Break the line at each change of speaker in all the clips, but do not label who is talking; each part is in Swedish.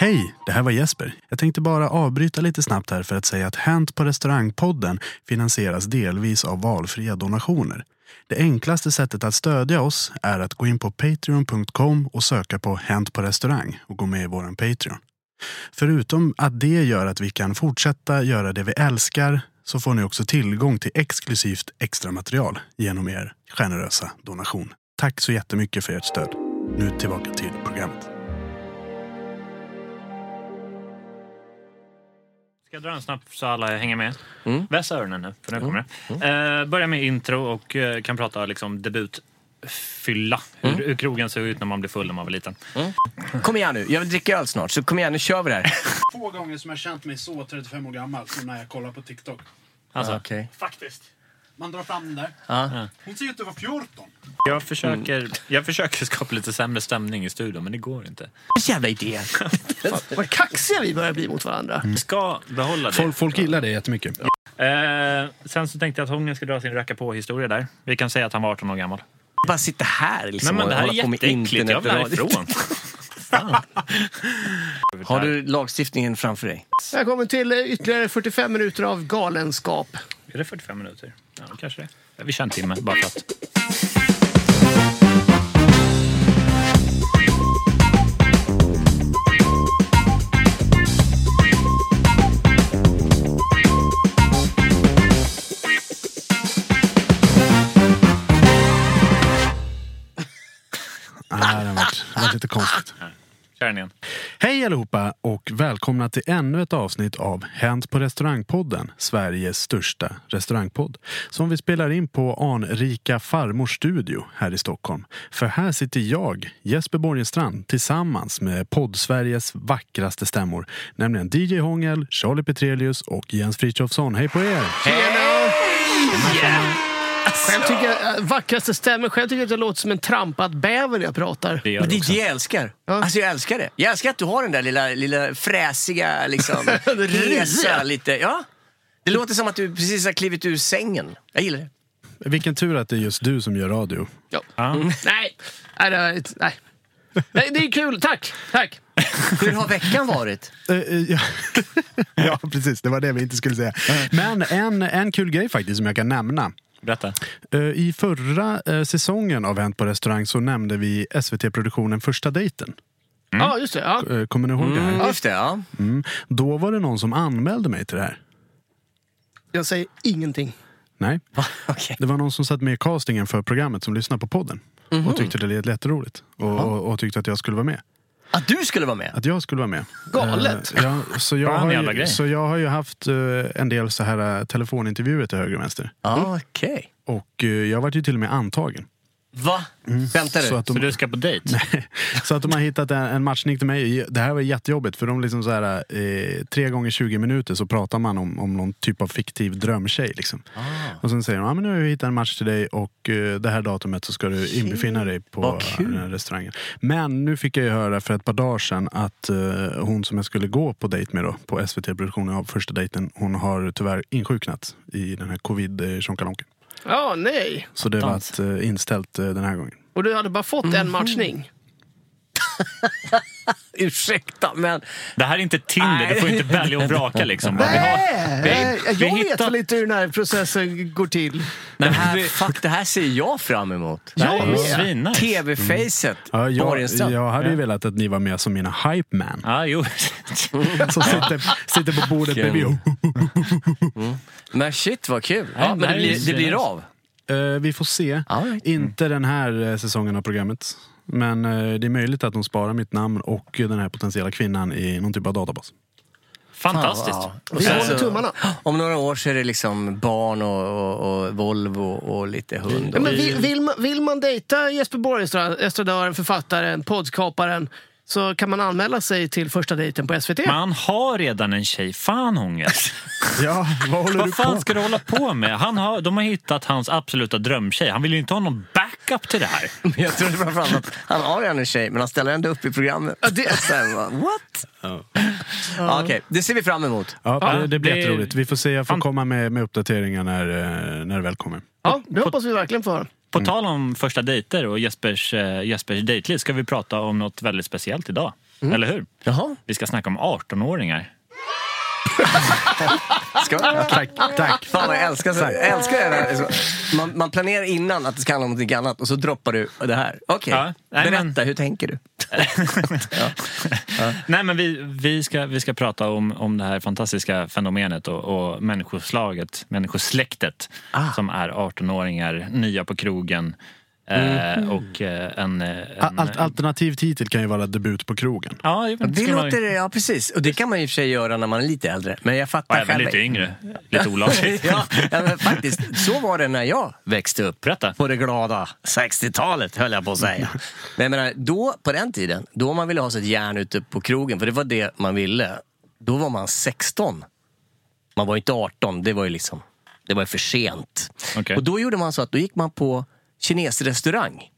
Hej, det här var Jesper. Jag tänkte bara avbryta lite snabbt här för att säga att Hänt på restaurangpodden finansieras delvis av valfria donationer. Det enklaste sättet att stödja oss är att gå in på patreon.com och söka på Hänt på restaurang och gå med i våran Patreon. Förutom att det gör att vi kan fortsätta göra det vi älskar så får ni också tillgång till exklusivt extra material genom er generösa donation. Tack så jättemycket för ert stöd. Nu tillbaka till programmet.
Ska jag dra en snabb så alla hänger med?
Mm.
Vässa öronen nu, för nu kommer det. Eh, börja med intro och eh, kan prata liksom debutfylla. Hur, hur krogen såg ut när man blev full när man var liten.
Kom igen nu, jag vill dricka öl snart, så kom igen nu kör vi det här.
Få gånger som jag känt mig så 35 år gammal som när jag kollar på TikTok.
Alltså,
Okej.
Faktiskt. Man drar fram den där.
Ja.
Hon ser ut att vara 14.
jag, försöker, jag försöker skapa lite sämre stämning i studion, men det går inte.
Jävla idé.
Vad kaxiga vi börjar bli mot varandra.
Vi ska behålla det.
Folk, folk gillar det jättemycket.
Eh, sen så tänkte jag att Hången ska dra sin racka på historia där. Vi kan säga att han var 18 år gammal.
Bara sitta här liksom
Nej, men det här
och
är
hålla på med
jätteäckligt. Jag vill
internet.
härifrån.
Har du lagstiftningen framför dig?
Välkommen till eh, ytterligare 45 minuter av galenskap.
Är det 45 minuter? Ja, kanske det. Ja, Vi kör en timme, bara för att.
Nej, det har varit, det har varit lite konstigt.
Kör den igen.
Hej allihopa och välkomna till ännu ett avsnitt av Hänt på restaurangpodden, Sveriges största restaurangpodd. Som vi spelar in på anrika Farmors studio här i Stockholm. För här sitter jag, Jesper Borgenstrand, tillsammans med podd-Sveriges vackraste stämmor. Nämligen DJ Hångel, Charlie Petrelius och Jens Frithiofsson. Hej på er!
Själv tycker jag, äh, vackraste stämmen, själv tycker jag att jag låter som en trampad bäver när jag pratar.
Det gör
Men
det
är
också.
det jag älskar.
Ja.
Alltså jag älskar det. Jag älskar att du har den där lilla, lilla fräsiga, liksom, resa lite. Ja. Det låter som att du precis har klivit ur sängen. Jag gillar det.
Vilken tur att det är just du som gör radio.
Ja.
Ja.
Nej, nej. nej, det är kul. Tack, tack.
Hur har veckan varit?
Eh, eh, ja. ja, precis. Det var det vi inte skulle säga. Men en, en kul grej faktiskt som jag kan nämna.
Berätta.
Eh, I förra eh, säsongen av Hänt på restaurang så nämnde vi SVT-produktionen Första dejten.
Ja, just det. Ja.
Eh, Kommer ni ihåg det här?
Mm, just det, ja.
Mm. Då var det någon som anmälde mig till det här.
Jag säger ingenting.
Nej,
Okej.
det var någon som satt med i castingen för programmet som lyssnade på podden. Och tyckte det lät jätteroligt. Och, och, och tyckte att jag skulle vara med.
Att du skulle vara med?
Att jag skulle vara med.
Galet.
Eh, ja, så, jag har ju,
grej.
så jag har ju haft eh, en del så här eh, telefonintervjuer till höger och vänster.
Okej.
Och eh, jag var ju till och med antagen.
Va? Vänta
Så
du.
att
Så
de,
du ska på dejt?
så att de har hittat en, en matchning till mig. Det här var jättejobbigt för de liksom så här, eh, tre gånger 20 minuter så pratar man om, om någon typ av fiktiv drömtjej. Liksom.
Ah.
Och sen säger de, ja, men nu har vi hittat en match till dig och eh, det här datumet så ska du inbefinna dig på den här restaurangen. Men nu fick jag ju höra för ett par dagar sedan att eh, hon som jag skulle gå på dejt med då, på SVT-produktionen av första dejten, hon har tyvärr insjuknat i den här covid-tjonkalonken.
Ja, nej.
Så det var
Attans.
eh, inställt eh, den här gången.
Och du hade bara fått
Mhm.
en matchning.
Ursäkta, men...
Det här är inte Tinder, du får inte välja och vraka liksom. Vi har, vi,
Nej,
vi
jag vet
hittar-
väl inte hur den här processen går till.
Det
Nej,
här, fuck, det här ser jag fram emot.
Jag med.
TV-facet.
Ja, jag, jag hade ju velat att ni var med som mina hype man.
Ja, jo.
Som sitter, sitter på bordet
Vilken-
bredvid.
Men shit vad kul.
Ja,
men det blir, det blir av.
Eh, vi får se.
Ja.
Inte den här eh, säsongen av programmet. Men eh, det är möjligt att de sparar mitt namn och den här potentiella kvinnan i någon typ av databas.
Fantastiskt.
Ja. Och
Vi håller tummarna.
Om några år så är det liksom barn och, och, och Volvo och lite hund.
Ja,
Och...
men vill, vill, man, vill man dejta Jesper Borgenstrand, estradören, författaren, poddskaparen så kan man anmäla sig till första dejten på SVT.
Man har redan en tjej. Fan ångest.
Ja, vad håller du
Vad fan
på
ska du hålla på med? Han har, de har hittat hans absoluta drömtjej. Han vill ju inte ha någon backup till det här.
Jag tror framförallt att han har redan en tjej, men han ställer ändå upp i programmet.
Ja, det-
Och sen bara, what? Ja. Okej, det ser vi fram emot.
Ja,
Ja,
det, det blir
det-
jätteroligt. Vi får se, jag får
Fan.
komma med, med uppdateringar när, eh, när det väl kommer.
Ja, det hoppas vi verkligen får.
På tal om första dejter och Jespers, eh, Jespers dejtliv ska vi prata om något väldigt speciellt idag. Eller hur?
Jaha.
Vi ska snacka om 18-åringar.
Ska
Tack, tack.
Fan jag älskar, så, jag älskar det. Alltså, Man, man planerar innan att det ska handla om något annat och så droppar du det här. Okej,
Ja, nej,
berätta,
men-
hur tänker du?
Nej, men vi, vi, ska, vi ska prata om, om det här fantastiska fenomenet och, och människoslaget, människosläktet
Ah.
som är 18-åringar, nya på krogen. Eh, och eh, en... eh, en
Al- alternativ titel kan ju vara debut på krogen.
ja, det
Det
ska man-
låter, ja precis. Och det kan man i och för sig göra när man är lite äldre. Men jag fattar
även
själv.
lite yngre. Lite olagligt.
ja, ja, men faktiskt. Så var det när jag växte upp.
Berätta.
På det glada 60-talet höll jag på att säga. Men jag menar, då, på den tiden, då man ville ha sig ett järn ute på krogen, för det var det man ville. Då var man 16. Man var inte 18, det var ju liksom, det var ju för sent.
Okej.
Och då gjorde man så att då gick man på kinesrestaurang.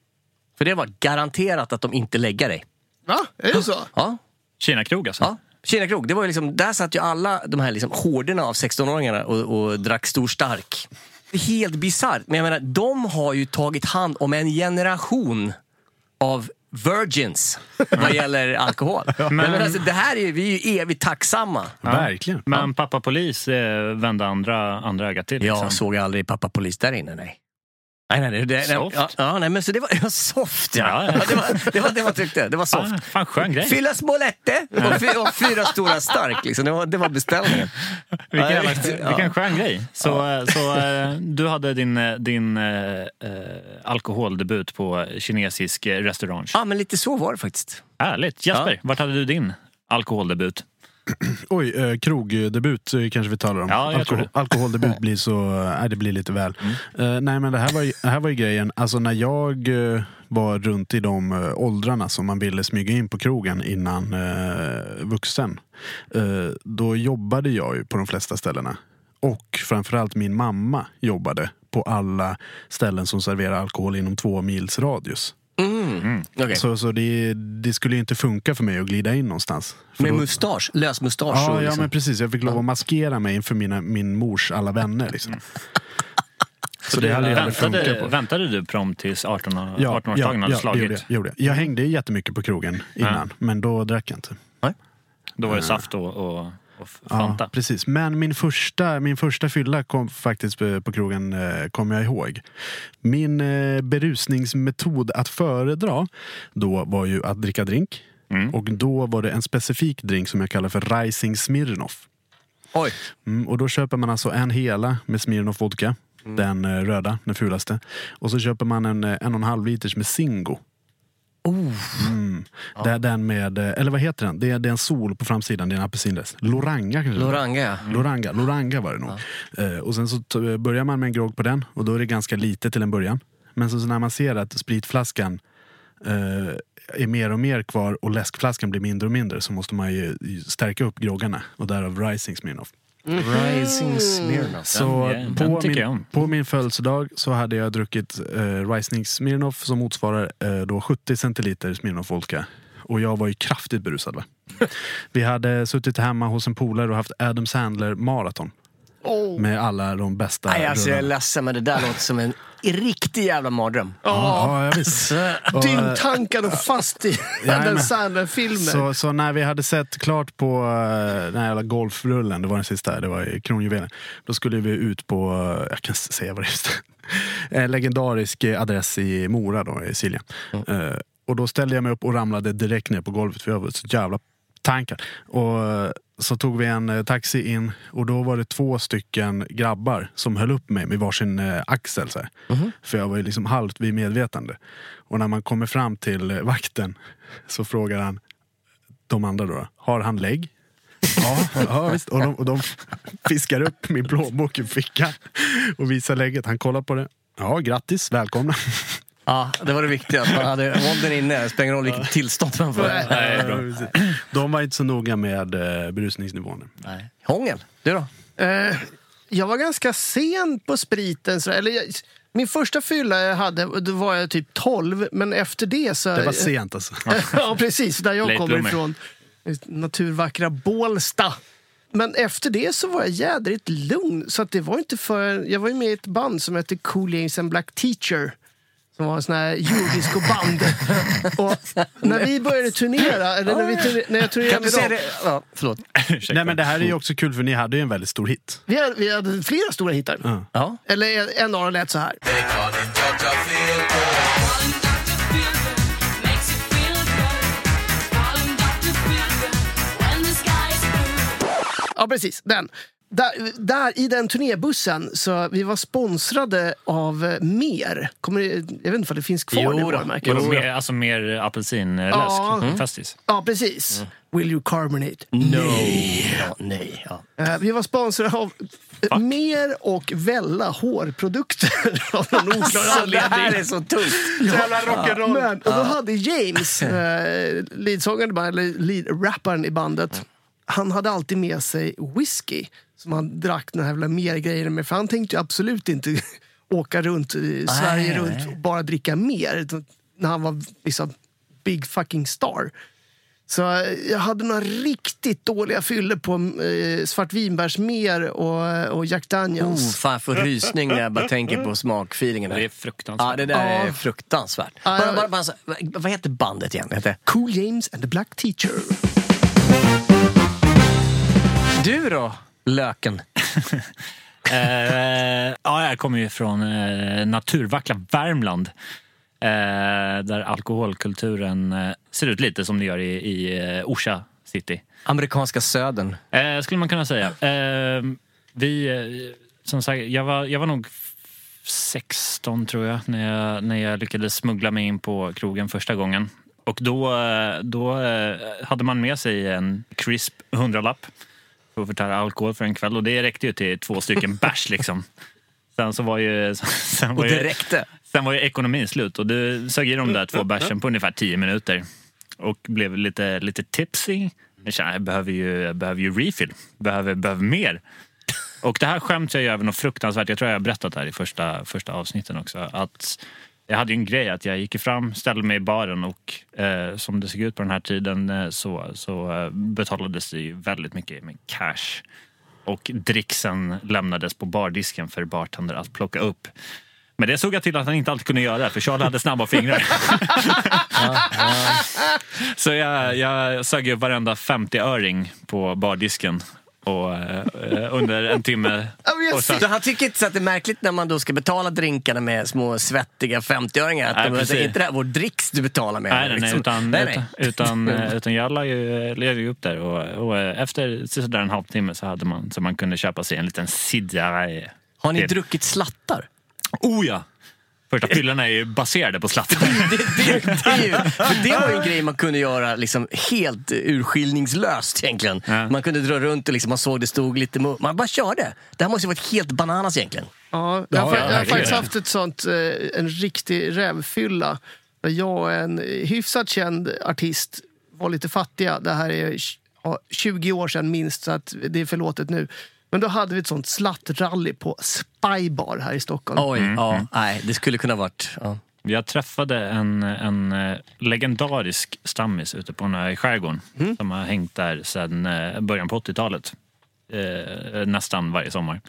För det var garanterat att de inte lägger dig.
Va? Är det så?
Ja,
Kina-krog alltså?
Ja, Kina krog. Det var ju liksom, där satt ju alla de här liksom horderna av 16-åringarna och, och drack stor stark. Det är helt bisarrt. Men jag menar, de har ju tagit hand om en generation av virgins vad gäller alkohol. Men, men alltså, det här är ju, vi är ju evigt tacksamma.
Verkligen.
Men pappa polis eh, vände andra, andra ögat till. Liksom.
Jag såg aldrig pappa polis där inne, nej. Nej, nej, det, det,
Soft.
Ja, ja, nej, men så det var ja, soft, ja.
Ja, ja.
det, var, det var det man tyckte. Det var soft.
Fan, fan skön grej.
Fylla smålette och, fy, och fyra stora stark. Liksom. Det, var, det var beställningen.
Vilken,
Ja,
vilken skön grej. Så, eh, så eh, du hade din, eh, din eh, alkoholdebut på kinesisk restaurang.
Ja, men lite så var det faktiskt.
Härligt. Jesper,
Ja.
vart hade du din alkoholdebut?
Oj, eh, krogdebut eh, kanske vi talar om.
Ja, jag tror det.
alkoholdebut blir så, eh, det blir lite väl.
Mm.
Eh, nej men det här, var, ju- det här var ju grejen, alltså när jag eh, var runt i de eh, åldrarna som man ville smyga in på krogen innan eh, vuxen. Eh, då jobbade jag ju på de flesta ställena. Och framförallt min mamma jobbade på alla ställen som serverar alkohol inom två mils radius.
Mm. Okej.
Så, så det, det skulle ju inte funka för mig att glida in någonstans. För
Med
då-
mustasch, lös mustasch.
Ja,
och
ja
liksom.
men precis. Jag fick lov att maskera mig inför mina, min mors alla vänner. Liksom. Så det hade ju aldrig funkat
Väntade,
på.
väntade du prompt tills 18
Ja,
18-årsdagen
ja,
hade
ja, det
slagit?
gjorde jag, gjorde jag. jag hängde jättemycket på krogen innan, men då drack jag inte.
Då var det saft och, och, och Fanta.
Ja, precis. Men min första, min första fylla kom faktiskt på, på krogen, eh, kommer jag ihåg. Min eh, berusningsmetod att föredra då var ju att dricka drink.
Mm.
Och då var det en specifik drink som jag kallar för Rising Smirnoff.
Oj.
Mm, och då köper man alltså en hela med Smirnoff vodka. Den eh, röda, den fulaste. Och så köper man en, eh, en och en halv liters med Zingo. Mm. Det är den med, eh, eller vad heter den? Det är, det är en sol på framsidan, det är en apelsinläsk. Loranga kanske?
Loranga, ja.
Loranga, Loranga var det nog. Eh, och sen så börjar man med en grogg på den och då är det ganska lite till en början. Men så, så när man ser att spritflaskan eh, är mer och mer kvar och läskflaskan blir mindre och mindre så måste man ju ju stärka upp groggarna och därav Rising Smirnoff.
Rising Smirnoff.
Så
den
på,
tycker jag
min, på min födelsedag så hade jag druckit eh, Rising Smirnoff som motsvarar eh, då 70 centiliter Smirnoff vodka. Och jag var ju kraftigt berusad. Va? Vi hade suttit hemma hos en polare och haft Adam Sandler maraton.
Oh.
Med alla de bästa
Nej, alltså, jag är ledsen men det där låter som en riktig jävla mardröm.
Ja, ja, visst. Och,
fast i den Sandler-filmen.
Så, så när vi hade sett klart på eh, den här jävla golfrullen, det var den sista, det var i kronjuvelen. Då skulle vi ut på, eh, jag kan säga vad det är en legendarisk eh, adress i Mora då, i Silja. Eh, och då ställde jag mig upp och ramlade direkt ner på golvet för jag var så jävla tankad. Och eh, så tog vi en eh, taxi in och då var det två stycken grabbar som höll upp mig med varsin eh, axel. Så här. För jag var ju liksom halvt vid medvetande. Och när man kommer fram till vakten så frågar han de andra då, har han lägg? Ja, ja visst. Och de, och de fiskar upp min plånbok ur fickan och visar lägget. Han kollar på det. Ja, grattis, välkomna.
Ja, det var det viktiga. Att man hade åldern inne. Det spelar ingen roll vilket tillstånd man får.
Nej, bra.
De var inte så noga med eh, berusningsnivån.
Nej. Hångel, du då?
Eh, jag var ganska sen på spriten. Så, eller jag, min första fylla jag hade, då var jag typ 12. Men efter det så...
Det var sent alltså.
ja, precis. Där jag
Late
kommer
bloomer.
ifrån. Naturvackra Bålsta. Men efter det så var jag jädrigt lugn. Så att det var inte för... Jag var ju med i ett band som hette Cool James and Black Teacher. Som var en sån här eurodisco-band. och när vi började turnera, eller när, vi turne, när jag turnerade
Kan du
med dem.
det? Ja, förlåt.
Nej men det här är ju också kul för ni hade ju en väldigt stor hit.
Vi hade, vi hade flera stora hittar.
Ja.
Ja.
Eller en av dem lät så här. Ja, precis. Den. Där, där i den turnébussen, så vi var sponsrade av eh, Mer. Kommer, det- jag vet inte om det finns kvar
Jo
det
då.
varumärket.
Vadå, mer, alltså mer apelsinläsk?
Ja.
Mm. Festis?
Ja, precis. Will you carbonate?
No. Ja, nej. Ja.
Eh, Vi var sponsrade av eh, Mer och Vella hårprodukter av någon oklar
Så det
anledning.
här är så tungt.
Jävla rock'n'roll. Men, och då hade James, eh, leadsångaren eller lead-rapparen i bandet, han hade alltid med sig whisky som han drack den här jävla mer grejerna med. För han tänkte ju absolut inte åka runt i Sverige
Nej,
runt
nej.
och bara dricka mer. När han var liksom big fucking star. Så eh, jag hade några riktigt dåliga fyller på eh, svartvinbärsmer och, och Jack
Oh,
Daniels.
fan, jag får rysning när jag bara tänker på smakfeelingen.
Det är fruktansvärt.
Ja, det där är
Ja.
fruktansvärt.
Ja,
Bara, bara, bara, vad heter bandet igen? Heter?
Cool James and the Black Teacher.
Du då, Löken?
Eh, ja, jag kommer ju från eh, naturvackra Värmland. Eh, där alkoholkulturen eh, ser ut lite som det gör i, i eh, Orsa city.
Amerikanska södern.
Eh, skulle man kunna säga. Eh, vi, som sagt, jag var, jag var nog 16 tror jag när, jag när jag lyckades smuggla mig in på krogen första gången. Och då, då hade man med sig en crisp hundralapp för att förtära alkohol för en kväll och det räckte ju till två stycken bärs liksom. Sen så var ju... Sen var
Och
ju
det räckte.
Sen var ju ekonomin slut och du sög i de där två bärsen på ungefär tio minuter. Och blev lite, lite tipsy. Jag kände jag behöver ju, jag behöver ju refill. Behöver, behöver mer. Och det här skäms jag ju över något fruktansvärt. Jag tror jag har berättat det här i första, första avsnitten också. Att jag hade ju en grej att jag gick fram, ställde mig i baren och eh, som det såg ut på den här tiden eh, så, så eh, betalades det ju väldigt mycket med cash. Och dricksen lämnades på bardisken för bartender att plocka upp. Men det såg jag till att han inte alltid kunde göra för Charlie hade snabba fingrar. Så jag, jag sög upp varenda 50-öring på bardisken och, eh, under en timme. Och sen-
Så han tycker inte så att det är märkligt när man då ska betala drinkarna med små svettiga 50-öringar? Att
Nej,
de,
precis.
är inte det här vår dricks du betalar med?
Nej, nej, nej,
liksom.
utan,
nej, nej.
utan, utan, eh, utan jag la ju, led ju upp där och, och eh, efter sådär en halvtimme så hade man så man kunde köpa sig en liten sidare.
Har ni
till.
druckit slattar?
Oh ja! Första fyllorna är ju baserade på slatt.
Det, det, det, är ju, för det var ju en grej man kunde göra liksom helt urskiljningslöst egentligen.
Ja.
Man kunde dra runt och liksom, man såg det stod lite... Man bara körde. Det här måste ju varit helt bananas egentligen.
Ja, jag, har, jag har faktiskt haft ett sånt, eh, en riktig rävfylla. Där jag och en hyfsat känd artist var lite fattiga. Det här är ja, 20 år sedan minst, så att det är förlåtet nu. Men då hade vi ett sånt slattrally på Spybar här i Stockholm.
Oj, ja, nej, det skulle kunna varit... Ja.
Jag träffade en, en eh, legendarisk stammis ute på den i skärgården som har hängt där sedan eh, början på 80-talet. Eh, nästan varje sommar.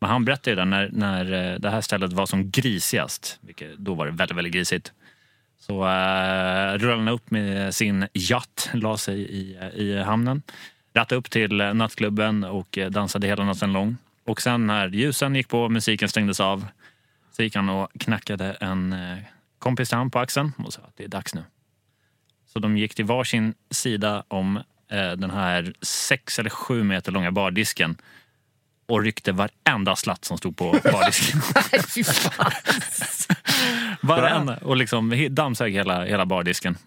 Men han berättade ju där när, när eh, det här stället var som grisigast, vilket då var det väldigt, väldigt grisigt. Så eh, rullade han upp med sin yacht, la sig i, i hamnen, rattade upp till eh, nattklubben och eh, dansade hela natten lång. Och sen när ljusen gick på, musiken stängdes av, så gick han och knackade en eh, kompis till på axeln och sa att det är dags nu. Så de gick till varsin sida om den här sex eller sju meter långa bardisken och ryckte varenda slatt som stod på bardisken. Varenda. Och liksom dammsög hela, hela bardisken.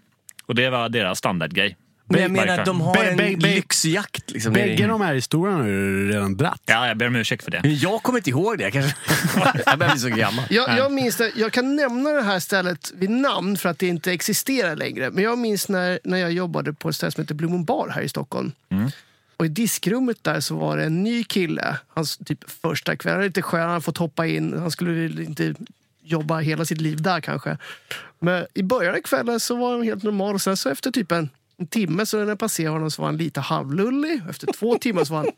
Och det var deras standardgrej.
Men jag menar,
kväll.
de har en lyxjakt. Liksom,
Bägge de här historierna har du redan dratt.
Ja, jag ber om ursäkt för det.
Jag kommer inte ihåg det. Jag, kanske... jag börjar bli så gammal.
Jag, jag minns det, jag kan nämna det här stället vid namn för att det inte existerar längre. Men jag minns när, när jag jobbade på ett ställe som heter Blommon Bar här i Stockholm. Och i diskrummet där så var det en ny kille. Hans typ första kväll. Han var lite skön, han hade fått hoppa in. Han skulle inte jobba hela sitt liv där kanske. Men i början av kvällen så var han helt normal. Och sen så efter typ en, en timme så när jag passerade honom så var han lite halvlullig. Efter två timmar så var han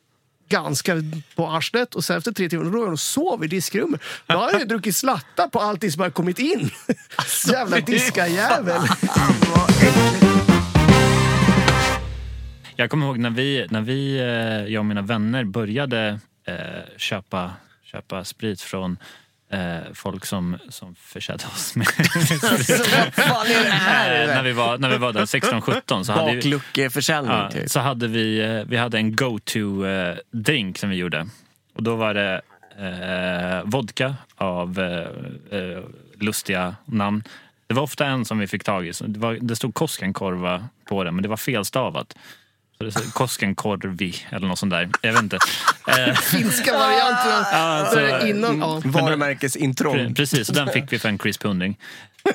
ganska på arslet och sen efter tre timmar då låg han och sov i diskrummet. Då har han ju druckit slattar på allting som har kommit in. Jävla diskarjävel.
Jag kommer ihåg när vi, när vi eh, jag och mina vänner började eh, köpa, köpa sprit från eh, folk som, som försedde oss med
vad fan är det här?
Eh, när, vi var, när vi var där 16-17 så hade vi,
Bakluckeförsäljning.
ja,
typ.
så hade vi, eh, vi hade en go-to-drink som vi gjorde. Och då var det eh, vodka av eh, eh, lustiga namn. Det var ofta en som vi fick tag i. Det, var, det stod Koskenkorva på den, men det var felstavat. Koskenkorvi eller något sånt där. Jag vet inte. Eh,
Finska varianten.
alltså,
innan, ja.
Varumärkesintrång.
Pre- Precis, och den fick vi för en crisp hundring.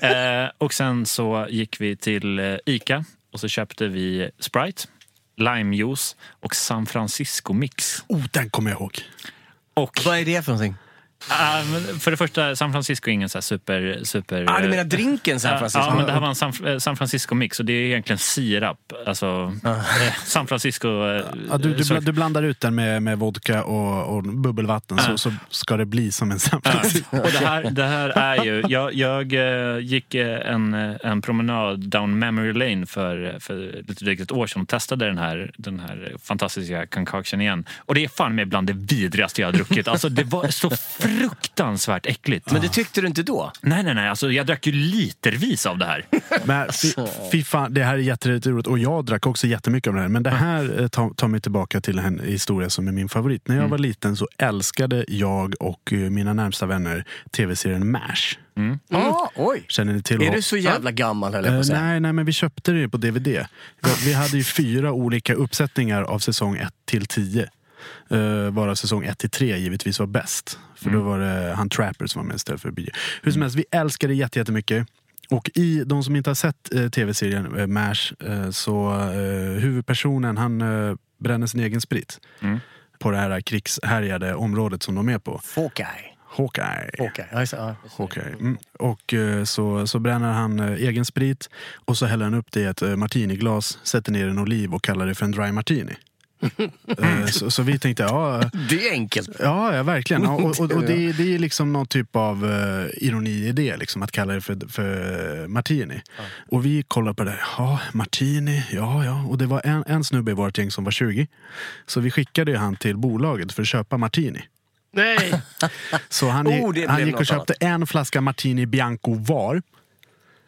Eh, och sen så gick vi till eh, Ica och så köpte vi Sprite, limejuice och San Francisco mix.
Oh, den kommer jag ihåg.
Och
Vad är det för någonting?
Ah, men för det första, San Francisco är ingen så här super... super
Ah, du menar drinken San Francisco?
Ja, men det här var en San, eh, San Francisco mix och det är egentligen sirap. Alltså, eh, San Francisco...
Ja, du, du, du blandar ut den med, med vodka och, och bubbelvatten så, så ska det bli som en San Francisco.
Och det här, det här är ju... Jag, jag gick en, en promenad down memory lane för, för lite drygt ett år sedan och testade den här, den här fantastiska concoction igen. Och det är fan med bland det vidrigaste jag har druckit. Alltså, det var så fruktansvärt äckligt.
Men det tyckte du inte då?
Nej, nej, nej. Alltså, jag drack ju litervis av det här.
Men fy, fy fan, det här är jätteroligt och jag drack också jättemycket av det här. Men det här eh, tar, tar mig tillbaka till en historia som är min favorit. När jag var liten så älskade jag och eh, mina närmsta vänner tv-serien MASH.
Ah, oj!
Känner ni till
Är du så jävla gammal höll jag på
Eh,
att säga?
nej, nej, men vi köpte det på DVD. Vi, vi hade ju fyra olika uppsättningar av säsong 1 till 10. Uh, varav säsong 1 till 3 givetvis var bäst. För då var det han Trapper som var med istället för BJ. Hur som helst, vi älskade det jätte- jättemycket. Och i de som inte har sett eh, tv-serien uh, MASH uh, så uh, huvudpersonen han uh, bränner sin egen sprit. På det här krigshärjade området som de är på.
Hawkeye.
Hawkeye.
Hawkeye. Ja.
Mm. Och eh, så, så bränner han eh, egen sprit och så häller han upp det i ett eh, martiniglas, sätter ner en oliv och kallar det för en dry martini. Eh, så, så vi tänkte, ja,
Det är enkelt.
Ja, ja verkligen. Ja, och och, och det, det är liksom någon typ av uh, ironi i det, liksom, att kalla det för, för martini. Och vi kollade på det. Ja, martini, ja, ja. Och det var en, en snubbe i vårt gäng som var 20. Så vi skickade ju han till bolaget för att köpa martini.
Nej!
Så han,
Oh,
han gick och köpte en flaska martini bianco var.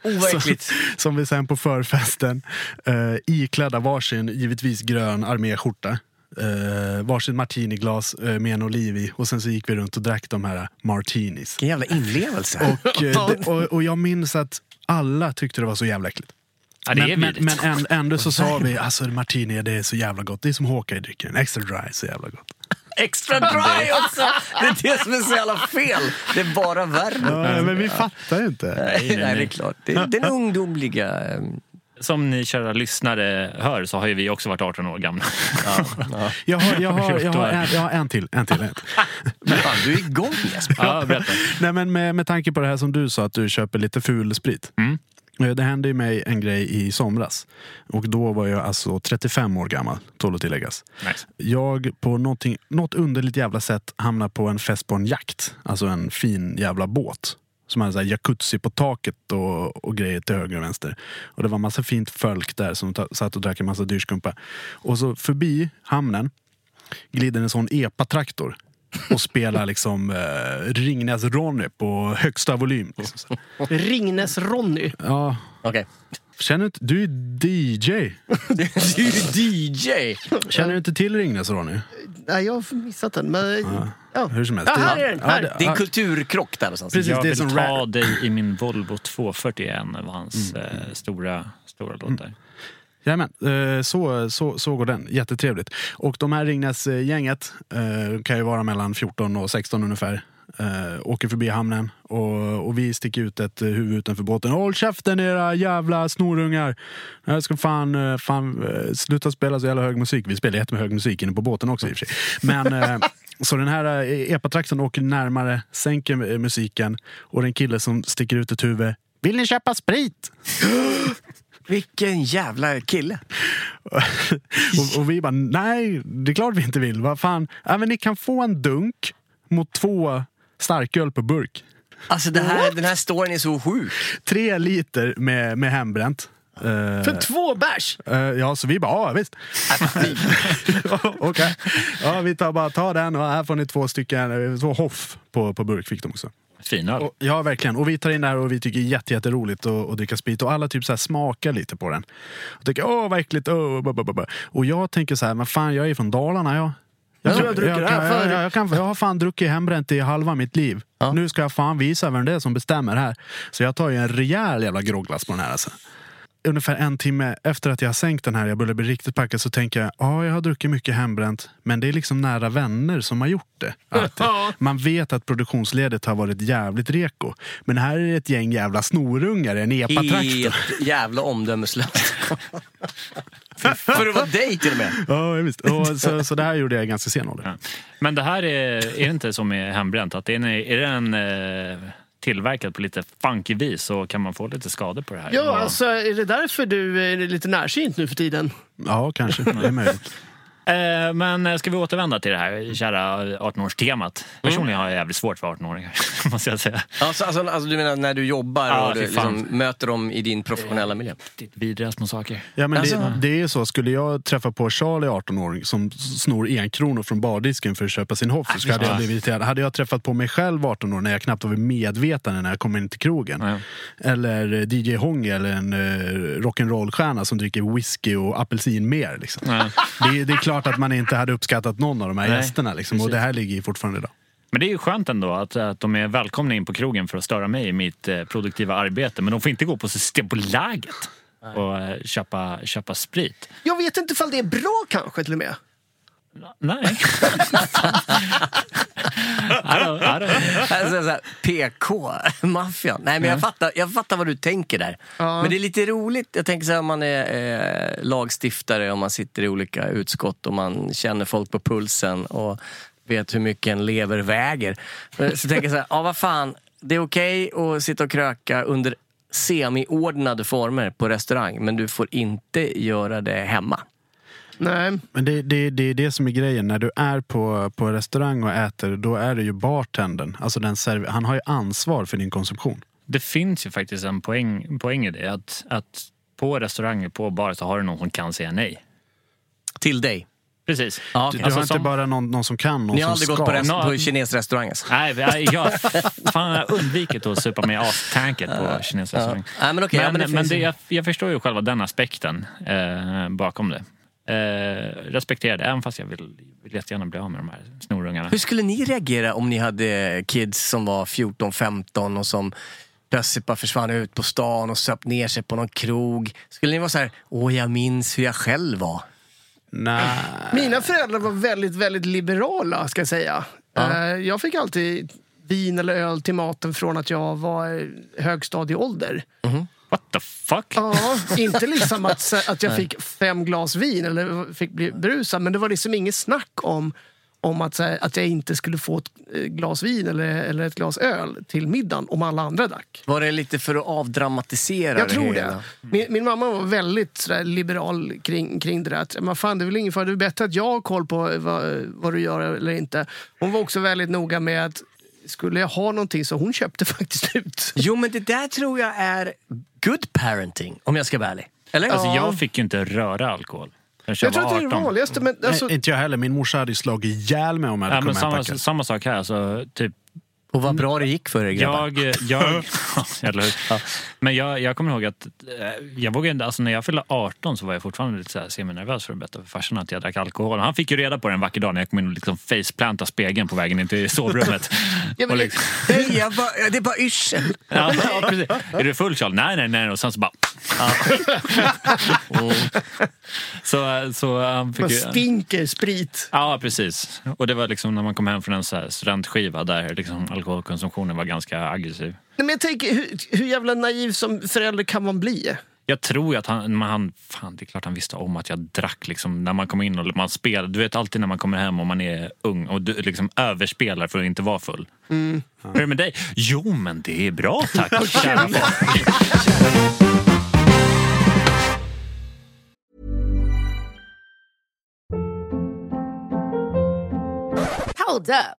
Vad äckligt.
Som vi sen på förfesten uh, iklädda varsin, givetvis grön arméskjorta. Uh, varsin martiniglas uh, med en oliv i. Och sen så gick vi runt och drack de här martinis.
Vilken jävla inlevelse.
Och, eh, det, och, och jag minns att alla tyckte det var så jävla äckligt.
Ja,
men, men, men ändå, ändå så sa vi, alltså martini det är så jävla gott. Det är som Hawkeye dricker en extra dry, så jävla gott.
Extra dry också! Det är det som är så jävla fel. Det är bara värre.
Ja, men vi fattar ju inte.
Nej, nej, det är klart. Det är den ungdomliga... ehm,
Som ni kära lyssnare hör så har ju vi också varit 18 år gamla.
Jag har, jag, har, jag, har en, jag har en till. En till en. till.
Men fan, du är igång Jesper.
Ja, berätta.
Nej, men med, med tanke på det här som du sa, att du köper lite ful sprit.
Mm.
Eh, Det hände ju mig en grej i somras. Och då var jag alltså 35 år gammal, tål att tilläggas.
Nice.
Jag på något underligt jävla sätt hamnade på en fest på en jakt. Alltså en fin jävla båt. Som hade så här jacuzzi på taket och, och grejer till höger och vänster. Och det var massa fint folk där som satt och drack en massa dyrskumpa. Och så förbi hamnen glider en sån epa-traktor och spelar liksom eh, Ringnes-Ronny på högsta volym. Liksom.
Ringnes-Ronny.
Ja,
Okej.
känner du inte, du är DJ.
Du är ju DJ!
Känner du inte till Ringnes-Ronny?
Nej, jag har missat den. Men, ja.
Hur som helst.
Ja, här
Det-
är den.
ja,
Här.
det-
Det är en kulturkrock där någonstans.
Precis,
jag
det är
vill
som
ta dig i min Volvo 241 var hans eh, stora, stora låt där.
Jajamän, eh, så, så, så går den. Jättetrevligt. Och de här Ringnes-gänget eh, kan ju vara mellan 14 och 16 ungefär. Eh, åker förbi hamnen och, och vi sticker ut ett huvud utanför båten. Håll käften era jävla snorungar! Jag ska fan, fan sluta spela så jävla hög musik. Vi spelar jättemycket hög musik inne på båten också i och för sig. Men, så den här epatraktorn åker närmare, sänker musiken och den kille som sticker ut ett huvud. Vill ni köpa sprit?
Vilken jävla kille.
och, och vi bara, nej, det är klart vi inte vill. Vad fan? Ja, men ni kan få en dunk mot två starköl på burk.
Alltså det här, den här storyn är så sjuk.
Tre liter med, med hembränt. Eh,
För två bärs!
eh, ja, så vi bara, ja visst. Okej. Ja, vi tar bara ta den och här får ni två stycken, eh, två hoff på, på burk fick de också.
Finöl.
Och, ja, verkligen. Och vi tar in det här och vi tycker det är jätte, jätteroligt att, att dricka sprit. Och alla typ så här smakar lite på den. Och tycker, åh vad äckligt. Åh, ba. Och jag tänker så här, men fan jag är från Dalarna jag.
Jag jag
jag, jag, kan, jag har fan druckit hembränt i halva mitt liv.
Ja.
Nu ska jag fan visa vem det är som bestämmer här. Så jag tar ju en rejäl jävla grogglass på den här. Alltså. Ungefär en timme efter att jag har sänkt den här, jag börjar bli riktigt packad, så tänker jag, ja jag har druckit mycket hembränt, men det är liksom nära vänner som har gjort det. Alltid. Man vet att produktionsledet har varit jävligt reko. Men här är det ett gäng jävla snorungar i en epatraktor.
Helt jävla omdömeslöst. För att vara dig till och med.
Ja, visst. Och så, så det här gjorde jag i ganska sen ålder.
Ja. Men det här är, är det inte som med hembränt? Att det är, en- är den eh, tillverkad på lite funky vis så kan man få lite skador på det här.
Ja, alltså, är det därför du är lite närsynt nu för tiden?
Ja, kanske. Det är möjligt.
Eh, Men eh, ska vi återvända till det här kära 18-årstemat? Personligen har jag jävligt svårt för 18-åringar, måste jag säga.
Alltså, alltså, alltså, du menar när du jobbar
Ja,
och du liksom, möter dem i din professionella miljö?
Riktigt vidriga små saker.
Ja, men
Alltså-
det, det är så. Skulle jag träffa på Charlie, 18-åring, som snor en kronor från bardisken för att köpa sin hoff, så hade jag blivit irriterad. Hade jag träffat på mig själv, 18 år, när jag knappt var medvetande när jag kom in till krogen.
Ja.
Eller eh, DJ Hånge eller en uh, rock'n'roll-stjärna som dricker whisky och apelsin mer. Liksom.
Ja.
Det, det är klart att man inte hade uppskattat någon av de här
Nej,
gästerna. Liksom, och det här ligger ju fortfarande idag.
Men det är ju skönt ändå att, att de är välkomna in på krogen för att störa mig i mitt eh, produktiva arbete. Men de får inte gå på Systembolaget och eh, köpa, köpa sprit.
Jag vet inte ifall det är bra kanske till och med.
Nej.
Alltså, PK, maffian. Nej, men jag, fattar, jag fattar vad du tänker där.
Ja.
Men det är lite roligt. Jag tänker så här, om man är eh, lagstiftare, om man sitter i olika utskott och man känner folk på pulsen och vet hur mycket en lever väger. Så tänker jag så här, ja vad fan, det är okej att sitta och kröka under semiordnade former på restaurang, men du får inte göra det hemma.
Nej.
Men det, det, det är det som är grejen. När du är på, på restaurang och äter, då är det ju bartendern. Alltså den serv- han har ju ansvar för din konsumtion.
Det finns ju faktiskt en poäng, poäng i det. Att, att på restauranger, på bar så har du någon som kan säga nej.
Till dig.
Precis.
Ja,
Du,
okej.
du
Alltså
har inte
som-
bara någon, någon som kan, någon
Ni har
som
aldrig
ska.
gått på, rest- på kinesrestaurang alltså?
Nej, jag, jag, fan, jag undvikit att supa mig astanket på kinesisk restaurang.
Nej, men okej, ja,
men,
men det
men det, jag, jag förstår ju själva den aspekten eh, bakom det. Eh, respekterar det, även fast jag vill, vill jättegärna bli av med de här snorungarna.
Hur skulle ni reagera om ni hade kids som var 14-15 och som plötsligt bara försvann ut på stan och söp ner sig på någon krog? Skulle ni vara så här, åh jag minns hur jag själv var?
Nej.
Mina föräldrar var väldigt, väldigt liberala, ska jag säga.
Ja.
Eh, Jag fick alltid vin eller öl till maten från att jag var högstadieålder.
What the fuck?
Ja, inte liksom att, att jag fick fem glas vin eller fick bli brusad, men det var liksom inget snack om, om att, så här, att jag inte skulle få ett eh, glas vin eller, eller ett glas öl till middagen om alla andra drack.
Var det lite för att avdramatisera
Jag tror
hela?
det. Min, min mamma var väldigt sådär, liberal kring, kring det där. Att, Men fan, det är väl ingen fara, det är bättre att jag har koll på vad, vad du gör eller inte. Hon var också väldigt noga med att skulle jag ha någonting så hon köpte faktiskt ut.
Jo men det där tror jag är good parenting, om jag ska vara ärlig. Eller?
Alltså,
Ja.
jag fick ju inte röra alkohol
Jag
jag
tror att det är
18.
det vanligaste. Men, alltså,
Nej, inte jag heller. Min morsa hade slagit ihjäl mig om jag hade
Ja,
kommit
samma,
packad.
samma sak här. Alltså, typ,
Och vad bra det gick för er grabbar.
jag, jag, eller hur? Men jag, jag kommer ihåg att eh, jag vågade alltså när jag fyllde 18 så var jag fortfarande lite så här semi-nervös för att berätta för farsan att jag drack alkohol. Och Han fick ju reda på det en vacker dag när jag kom in och liksom faceplantade spegeln på vägen in till sovrummet.
Ja, men
och liksom,
Nej, jag bara, det är bara yrsel.
ja, ja, precis. Är du full Charles? Nej, nej, nej. Och sen så bara... så, så han fick
man
ju...
stinker sprit.
Ja, precis. Och det var liksom när man kom hem från en så här studentskiva där liksom alkoholkonsumtionen var ganska aggressiv.
Nej, men jag tänker, hur, hur jävla naiv som förälder kan man bli?
Jag tror ju att han, men han, fan det är klart han visste om att jag drack liksom när man kom in och man spelade. Du vet alltid när man kommer hem och man är ung och du liksom överspelar för att inte vara full. Hur är det med dig? Jo men det är bra tack. Kära.
Hold up.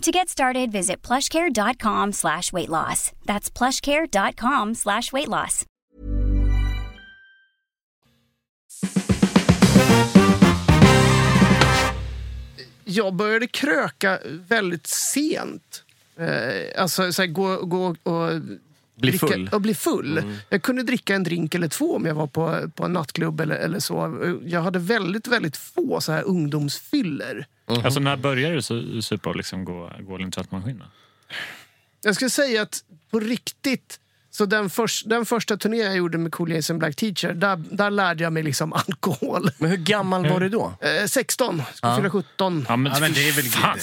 To get started, visit plushcare.com slash weight loss. That's plushcare.com slash weight loss.
Jag började kröka väldigt sent. Eh, alltså så här, gå, gå och
bli
dricka,
full.
Och bli full.
Mm.
Jag kunde dricka en drink eller två om jag var på, på en nattklubb eller, eller så. Jag hade väldigt, väldigt få så här ungdomsfyller.
Alltså när började du supa och liksom gå, gå in i tvättmaskinen?
Jag skulle säga att på riktigt, så den, förs- den första turnén jag gjorde med Cool Jason Black Teacher, där, där lärde jag mig liksom alkohol.
Men hur gammal var du då?
Eh, 16, skulle
Ja.
fylla 17.
Ja, men,
Ja, men det är väl
fan.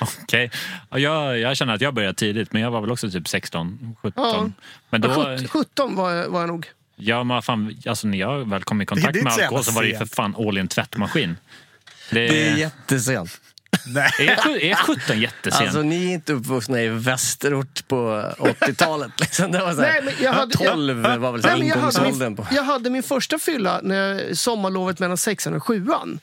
Okej. Ja, jag, jag känner att jag började tidigt, men jag var väl också typ 16, 17.
Ja.
Men
Ja,
då,
17 17 var, jag- var jag nog.
ja, men fan, alltså, när jag väl kom i
Det är
kontakt
inte
med
så
alkohol så var det ju för fan all in tvättmaskin. Det,
Det är jättesent.
Är, sju- är 17 jättesent?
Alltså ni är inte uppvuxna i västerort på 80-talet. Liksom. Det var så här,
Nej, men jag hade-
12 var väl så här
Nej, men jag, hade
ingångsåldern
min,
på...
jag hade min första fylla när jag, sommarlovet mellan sexan och sjuan.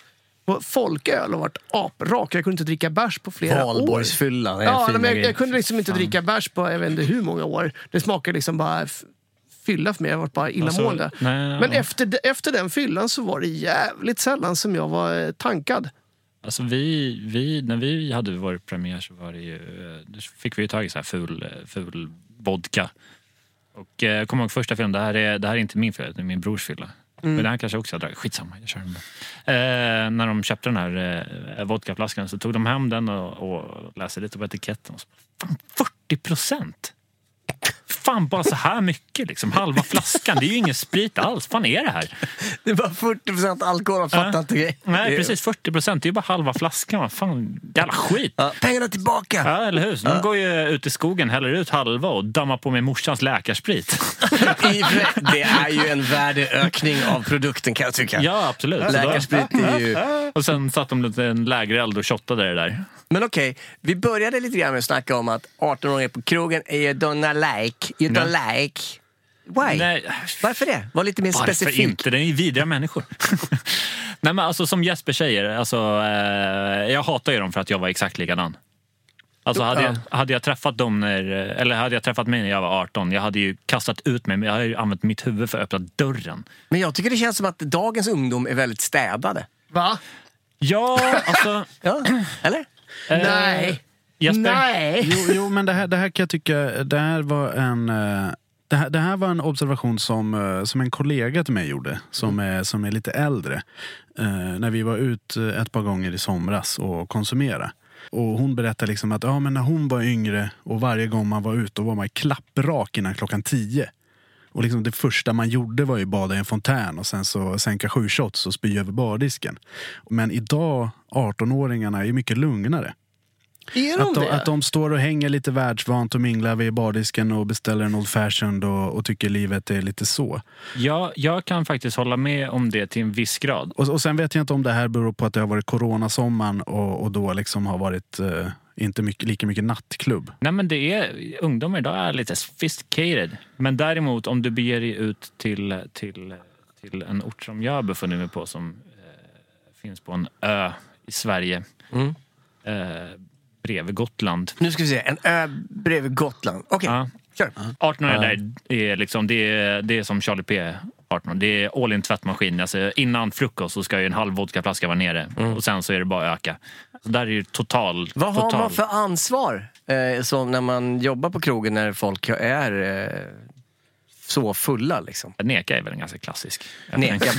Folköl och varit aprak. Jag kunde inte dricka bärs på flera år.
Valborgsfyllan, är
Ja, men jag, jag kunde liksom inte dricka bärs på jag vet inte hur många år. Det smakade liksom bara fylla för mig. Jag var bara illamående.
Alltså, nej,
men
ja.
efter, efter den fyllan så var det jävligt sällan som jag var eh, tankad.
Alltså vi, vi, när vi hade vår premiär så var det ju, eh, fick vi ju tag i så här ful, eh, ful vodka. Och eh, jag kommer ihåg första filmen, det här är, det här är inte min fylla, det är min brors fylla.
Mm.
Men det här kanske också jag dragit, skitsamma, jag kör den eh, När de köpte den här eh, vodkaflaskan så tog de hem den och, och läste lite på etiketten. Och så, fan, 40 procent! Fan, bara så här mycket liksom. Halva flaskan, det är ju ingen sprit alls. fan är det här?
Det är bara 40 alkohol, jag fattar
Ja.
inte grejen.
Nej, precis 40 procent. Det är ju bara halva flaskan. Vad fan, jävla skit.
Ja, pengarna tillbaka!
Ja, eller hur? Så de går ju ut i skogen, häller ut halva och dammar på med morsans läkarsprit.
Det är ju en värdeökning av produkten kan jag tycka.
Ja, absolut.
Läkarsprit är ju...
Och sen satt de lite en lägereld och shottade det där.
Men okej, vi började lite grann med att snacka om att 18-åringar på krogen är ju donna like. You don't like. Why?
Nej,
Varför det? Var lite mer
varför
specifik.
inte? Det är ju vidriga människor. Nej, men alltså, som Jesper säger, alltså, eh, jag hatar ju dem för att jag var exakt likadan. Alltså, hade, jag, hade jag träffat dem när, eller hade jag träffat mig när jag var 18, jag hade ju kastat ut mig, men jag hade ju använt mitt huvud för att öppna dörren.
Men jag tycker det känns som att dagens ungdom är väldigt städade.
Va?
Ja, alltså...
Ja, eller?
Nej.
Jesper?
Nej.
Jo, jo men det här, det här kan jag tycka, det här var en... eh, Det här, det här var en observation som, eh, som en kollega till mig gjorde, som är, som är lite äldre. Eh, när vi var ut eh, ett par gånger i somras och konsumerade. Och hon berättade liksom att ja, men när hon var yngre och varje gång man var ute var man klapprak innan klockan tio. Och liksom det första man gjorde var ju bada i en fontän och sen så sänka sju shots och spy över bardisken. Men idag, 18-åringarna är ju mycket lugnare.
Är de
Att de,
det?
att de står och hänger lite världsvant och minglar vid bardisken och beställer en Old Fashioned och, och tycker livet är lite så.
Ja, jag kan faktiskt hålla med om det till en viss grad.
Och, och sen vet jag inte om det här beror på att det har varit coronasommaren och, och då liksom har varit eh, inte mycket, lika mycket nattklubb.
Nej men det är, ungdomar idag är lite sophisticated. Men däremot om du beger dig ut till, till, till en ort som jag befunnit mig på som eh, finns på en ö i Sverige.
Mm.
Eh, bredvid Gotland.
Nu ska vi se, en ö bredvid Gotland. Okej,
Ja.
kör.
18 år där är liksom, det är, det är som Charlie P 18 Det är all in tvättmaskin. Alltså, innan frukost så ska ju en halv vodkaflaska vara nere och sen så är det bara att öka. Så där är ju total...
Vad har
total.
man för ansvar eh, när man jobbar på krogen när folk är eh, så fulla? Liksom?
Neka är väl en ganska klassisk.
Neka.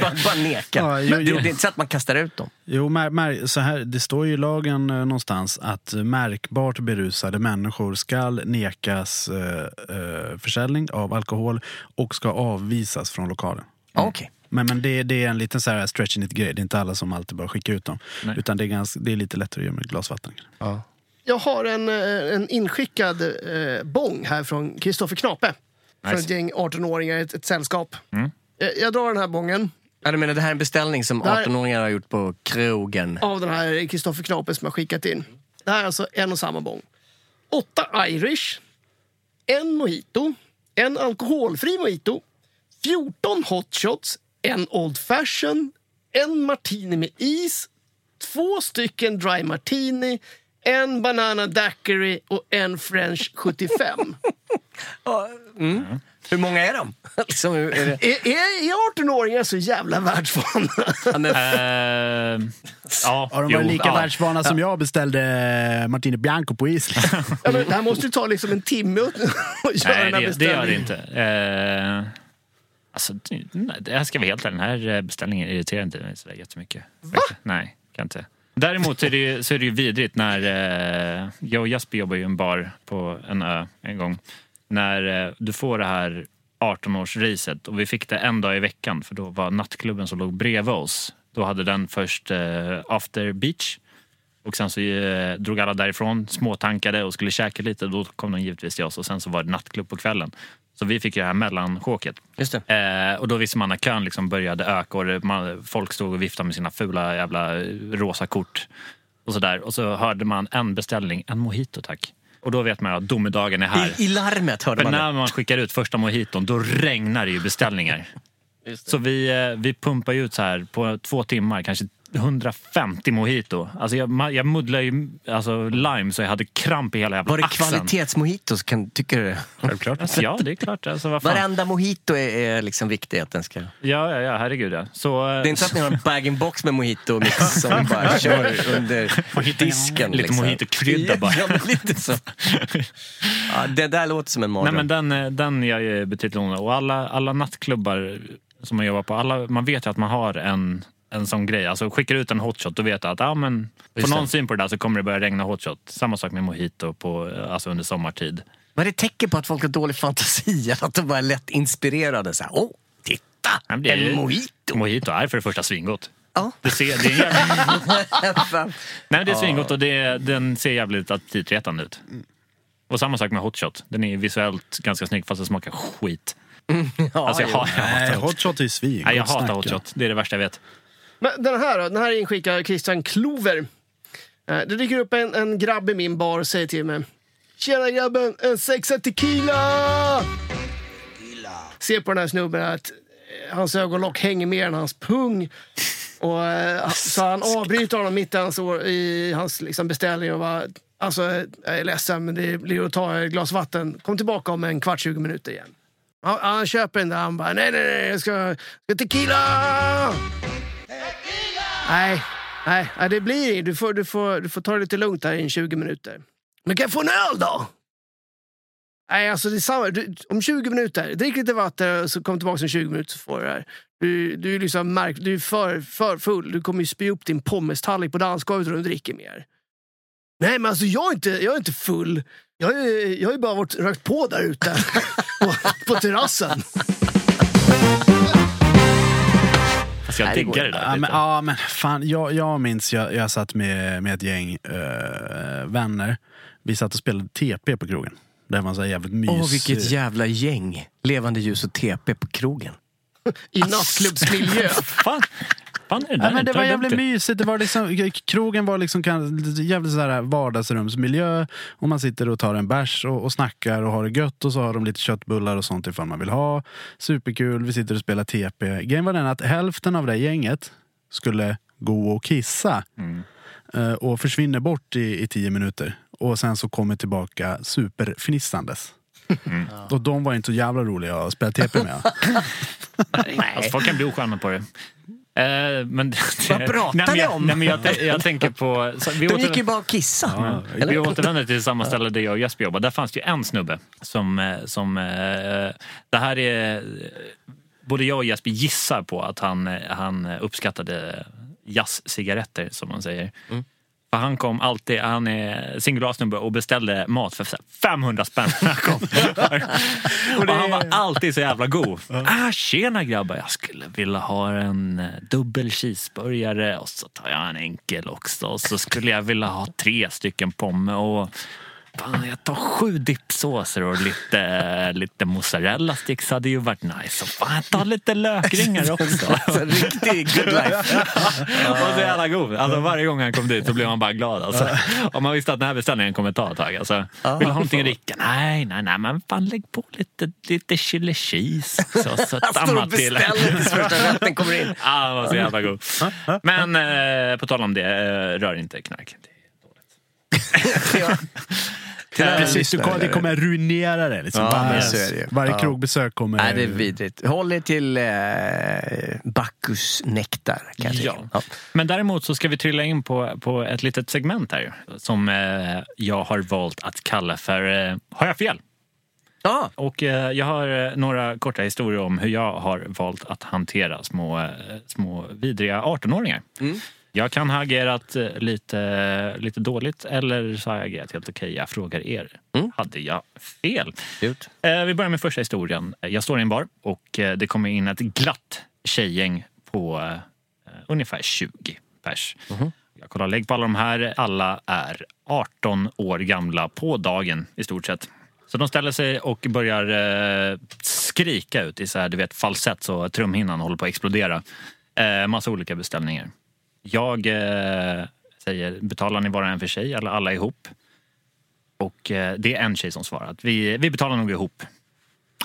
bara, bara neka.
Ja, jo,
Men det,
jo.
det är inte så att man kastar ut dem.
Jo, mär, mär, så här, det står ju i lagen eh, någonstans att märkbart berusade människor ska nekas eh, eh, försäljning av alkohol och ska avvisas från lokalen.
Ja, Okej.
Men, men det, det är en liten så här stretching it-grej. Det är inte alla som alltid bara skickar ut dem.
Nej.
Utan det är, ganska, det är lite lättare att göra med ett glas vatten.
Jag har en, eh, en inskickad eh, bong här från Kristoffer Knape. Från
Nice.
ett gäng 18-åringar, ett, ett sällskap.
Mm.
Jag drar den här bongen
Ja, du menar det här är en beställning som
Det här-
18-åringar har gjort på krogen?
av den här Kristoffer Knape som har skickat in. Det här är alltså en och samma bong. Åtta Irish, en mojito, en alkoholfri mojito, 14 hot shots, en Old Fashion, en martini med is, två stycken dry martini, en banana daiquiri och en french 75.
Mm. Hur många är de? liksom, hur är det?
Är, är, är 18-åringar så jävla världsvana?
Eh, ja,
Har de varit lika
ja.
världsvana som jag beställde eh, Martine Bianco på Island?
Ja, men det här måste ju ta liksom en timme att göra
Nej,
den här
det, det gör det inte. Eh, alltså, det- nej, det här ska vi helt ärlig, den här beställningen irriterar inte mig sådär jättemycket. Va? Nej, kan inte. Däremot är det, ju- så är det ju vidrigt när... Eh, jag och Jasper jobbar ju i en bar på en ö en gång. När eh, du får det här 18-årsracet och vi fick det en dag i veckan för då var nattklubben som låg bredvid oss. Då hade den först eh, after beach och sen så eh, drog alla därifrån, småtankade och skulle käka lite. Då kom de givetvis till oss och sen så var det nattklubb på kvällen. Så vi fick ju det här mellanchåket.
Just det.
Eh, och då visste man när kön liksom började öka och det, man, folk stod och viftade med sina fula jävla eh, rosa kort. Och, så där. och så hörde man en beställning, en mojito tack. Och då vet man att domedagen är här.
I, I larmet hörde
För
man det.
när man skickar ut första mojiton då regnar det ju beställningar. Så vi, eh, vi pumpar ju ut så här på två timmar, kanske 150 mojito. Alltså jag, jag muddlade ju alltså lime så jag hade kramp i hela jävla
Var det
axeln.
kvalitetsmojitos? Kan, tycker du det?
Självklart. Alltså, ja, det är klart. Alltså, vad fan.
Varenda mojito är, är liksom viktig att den ska... Det
Ja, ja, ja, herregud ja. Så, eh,
är inte så att ni har en bag-in-box med mojito mix som ni bara kör under disken.
Lite
liksom.
mojito-krydda bara.
Ja, lite så. Ja, det där låter som en
Nej,
mardröm.
men den, eh, den gör ju betydligt. Och alla, alla nattklubbar som man jobbar på, alla, man vet ju att man har en, en sån grej. Alltså skickar ut en hotshot, då vet jag att ah, men, får någon syn på det där så kommer det börja regna hotshot. Samma sak med mojito på, alltså under sommartid.
Är det tecken på att folk har dålig fantasi? Att de bara är lätt inspirerade? Så här, Åh, titta!
Men är
En
ju-
mojito!
Mojito är för det första svingott.
Ja.
Det, ser, det, är, jävligt- nej, men det är svingott och det, den ser jävligt aptitretande ut. Och samma sak med hotshot. Den är visuellt ganska snygg fast den smakar skit.
Ja,
Alltså, jag, jag,
Nej,
hatar hot.
hotshot är svin.
Nej, jag hatar hotshot. Det är det värsta jag vet.
Men den här då? Den här är inskickad Christian Klover. Eh, Det dyker upp en, en grabb i min bar och säger till mig. Tjena grabben, en sexa tequila! Ser på den här snubben att eh, hans ögonlock hänger mer än hans pung. Och, eh, så han avbryter honom mitt i hans, liksom, beställning och bara Alltså, jag är ledsen, men det blir att ta ett glas vatten. Kom tillbaka om en kvart, 20 minuter igen. Han, han köper den där. Han bara, nej, nej, nej, jag ska, ska tequila! Nej, nej, nej, det blir inget. Du får, du, får, du får ta det lite lugnt här i 20 minuter. Men kan jag få en öl då? Nej, alltså det är samma. Du, om 20 minuter, drick lite vatten och så kom tillbaka om 20 minuter så får du det här. Du, du, är liksom märk, du är för, för full. Du kommer ju spy upp din pommestallrik på dansgolvet och du dricker mer. Nej, men alltså jag är inte, jag är inte full. Jag har ju jag har ju bara varit, rökt på där ute på, på terrassen.
Fast jag
Nej,
diggar det där
Ja, men, ja, men fan, jag, jag minns, jag, jag satt med, med ett gäng eh, vänner. Vi satt och spelade TP på krogen. Det var så här jävligt mys...
Åh, vilket jävla gäng. Levande ljus och TP på krogen.
I nattklubbsmiljö.
Fan, fan är det?
Ja, men det var jävligt
det.
mysigt. Det var liksom, krogen var liksom jävligt så här vardagsrumsmiljö. Och man sitter och tar en bärs och, och snackar och har det gött. Och så har de lite köttbullar och sånt ifall man vill ha. Superkul. Vi sitter och spelar TP. Grejen var den att hälften av det gänget skulle gå och kissa. Eh, Och försvinner bort i, i tio minuter. Och sen så kommer tillbaka superfnissandes. Och de var inte så jävla roliga att spela TP med.
Alltså, folk kan bli osköna på det. Eh, men,
Vad pratar
nej,
ni
jag,
om?
Nej, men jag, jag tänker på... Så, vi
De gick ju bara och kissa.
Ja, vi återvänder till samma ställe där jag och Jesper jobbade. Där fanns det ju en snubbe som... eh, som eh, det här är... eh, Både jag och Jesper gissar på att han, eh, han uppskattade jazzcigaretter, som man säger. För han kom alltid, han är singularsnubbe och beställde mat för så här 500 spänn när han kom. och han var alltid så jävla god. Ah, tjena grabbar, jag skulle vilja ha en eh, dubbel cheeseburgare och så tar jag en enkel också. Och så skulle jag vilja ha tre stycken pomme och Fan, jag tar sju dippsåser och lite, lite mozzarella sticks hade ju varit nice. Och fan, jag tar lite lökringar också.
Riktig good life.
Och så jävla god. Alltså, varje gång han kom dit så blev man bara glad. Alltså. Och man visste att den här beställningen kommer ta ett tag. Alltså, vill du ha någonting att dricka? Nej, nej, nej, men fan lägg på lite, lite chili cheese också. Så
Han står och beställer tills första rätten kommer in.
Ja, den var så jävla god. Men eh, på tal om det, eh, rör inte knark. Dåligt.
Precis, du kommer, det kommer ruinera det. Liksom.
Ja,
varje
men så är det ju.
varje
Ja.
krogbesök kommer...
Nej, det är vidrigt. Håll er till eh, Bacchus nektar.
Ja.
Ja.
Men däremot så ska vi trilla in på, på ett litet segment här som eh, jag har valt att kalla för eh, Har jag fel?
Ja.
Och eh, jag har eh, några korta historier om hur jag har valt att hantera små, eh, små vidriga 18-åringar. Jag kan ha agerat eh, lite, lite dåligt eller så har jag agerat helt okej. Jag frågar er, hade jag fel?
Ut.
Eh, vi börjar med första historien. Jag står i en bar och eh, det kommer in ett glatt tjejgäng på ungefär 20 pers. Jag kollar lägg på alla de här. Alla är 18 år gamla på dagen i stort sett. Så de ställer sig och börjar skrika ut i så här, du vet, falsett så trumhinnan håller på att explodera. Eh, massa olika beställningar. Jag eh, säger, betalar ni och en för sig eller alla ihop? Och eh, det är en tjej som svarar att vi, vi betalar nog ihop.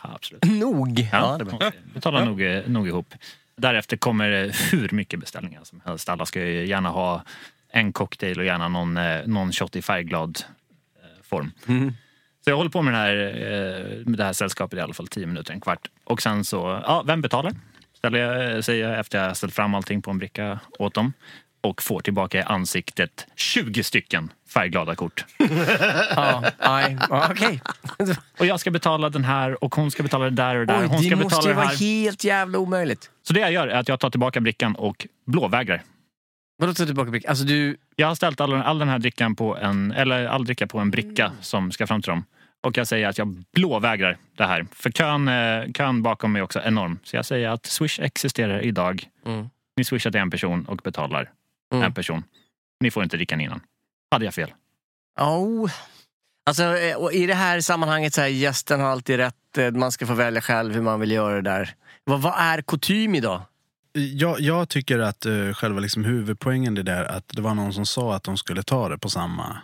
Ja, absolut.
Nog. Ja,
Ja, betalar nog, eh, nog ihop. Därefter kommer det hur mycket beställningar som helst. Alla ska ju gärna ha en cocktail och gärna någon, eh, någon shot i färgglad eh, form. Så jag håller på med, den här, eh, med det här sällskapet i alla fall tio minuter, en kvart. Och sen så, ja, vem betalar? Ställer jag, säger jag efter jag har ställt fram allting på en bricka åt dem. Och får tillbaka i ansiktet 20 stycken färgglada kort.
Ja, nej, okej.
Och jag ska betala den här och hon ska betala det där och det där.
Oj,
hon ska
det måste
betala
ju
det
vara
här.
helt jävla omöjligt.
Så det jag gör är att jag tar tillbaka brickan och blåvägrar.
Vadå ta tillbaka brickan? Alltså du...
Jag har ställt all, all den här drickan på en, eller all dricka på en bricka som ska fram till dem. Och jag säger att jag blåvägrar det här. För kön, eh, kön bakom mig är också enorm. Så jag säger att Swish existerar idag.
Mm.
Ni swishar till en person och betalar
Mm.
en person. Ni får inte drickan innan. Hade jag fel?
Oh. Alltså, eh, och I det här sammanhanget, så här, gästen har alltid rätt. eh, Man ska få välja själv hur man vill göra det där. Vad, vad är kutym idag?
Jag, jag tycker att uh, själva liksom huvudpoängen är där att det var någon som sa att de skulle ta det på samma,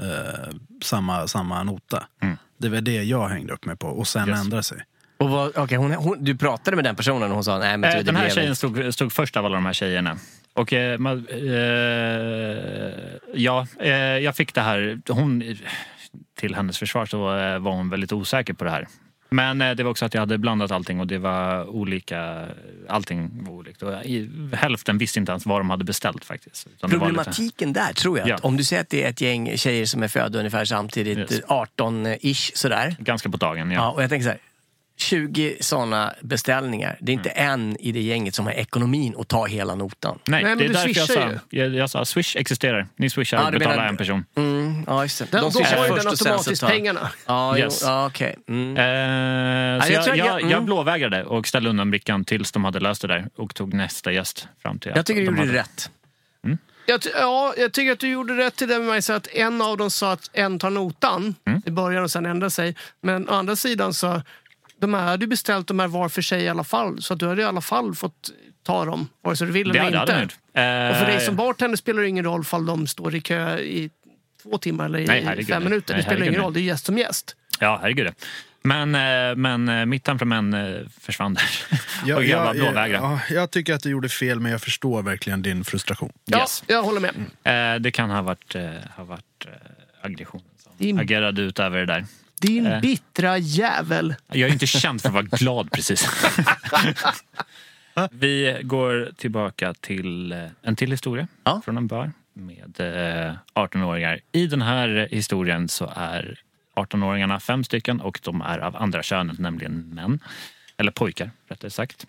eh, samma, samma nota.
Mm.
Det var det jag hängde upp mig på och sen
Yes.
ändra sig.
Och vad, okay, hon, hon, du pratade med den personen och hon sa nej men
Eh,
det
den här tjejen stod, stod först av alla de här tjejerna. Och eh, man, eh, ja, eh, jag fick det här. Hon, till hennes försvar så eh, var hon väldigt osäker på det här. Men eh, det var också att jag hade blandat allting och det var olika. Allting var olikt. Och hälften visste inte ens vad de hade beställt faktiskt. Utan var lite-
Problematiken där tror jag,
Ja.
om du säger att det är ett gäng tjejer som är födda ungefär samtidigt,
Yes.
18-ish sådär.
Ganska på dagen, ja.
Ja, och jag tänker så här. 20 sådana beställningar. Det är inte en i det gänget som har ekonomin att ta hela notan.
Nej,
Nej, men
det är
du
därför jag
swishar
sa, jag, jag sa Swish existerar. Ni swishar
Ja,
och betalar
menar-
en person.
Mm, ja, just det.
Den, då
swishar först
den
och sen så
automatiskt
tar-
pengarna.
Ja,
Yes.
jo, ja okej. Mm.
Eh, så
jag
jag, jag,
att jag-
jag,
mm.
blåvägrade och ställde undan brickan tills de hade löst det där och tog nästa gäst fram till
Jag tycker du
de
gjorde
hade-
rätt.
Jag, ty- ja, jag tycker att du gjorde rätt i det med mig, så att en av dem sa att en tar notan
Mm.
i början och sen ändrar sig. Men å andra sidan så, de här hade ju beställt de här var för sig i alla fall. Så att du hade i alla fall fått ta dem, vare sig du vill
Det
eller
hade
inte.
de gjort.
Och för dig
Eh,
som bartender spelar det ingen roll om de står i kö i två timmar eller i
Nej,
fem minuter.
Nej,
Det spelar ingen roll, det är gäst som gäst.
Ja, herregud. Men, eh, men eh, mitt temperament eh, försvann där.
Jag,
och jag
jag,
blåvägrade.
ja, jag tycker att du gjorde fel men jag förstår verkligen din frustration.
Ja,
Yes.
jag håller med.
Eh, det kan ha varit, eh, ha varit eh,
Din-
agerade ut över det där.
Din
Eh.
bittra jävel.
Jag är inte känd för att vara glad precis. Vi går tillbaka till eh, en till historia
Ja.
från en bar med eh, 18-åringar. I den här historien så är 18-åringarna fem stycken och de är av andra könet, nämligen män. Eller pojkar, rättare sagt.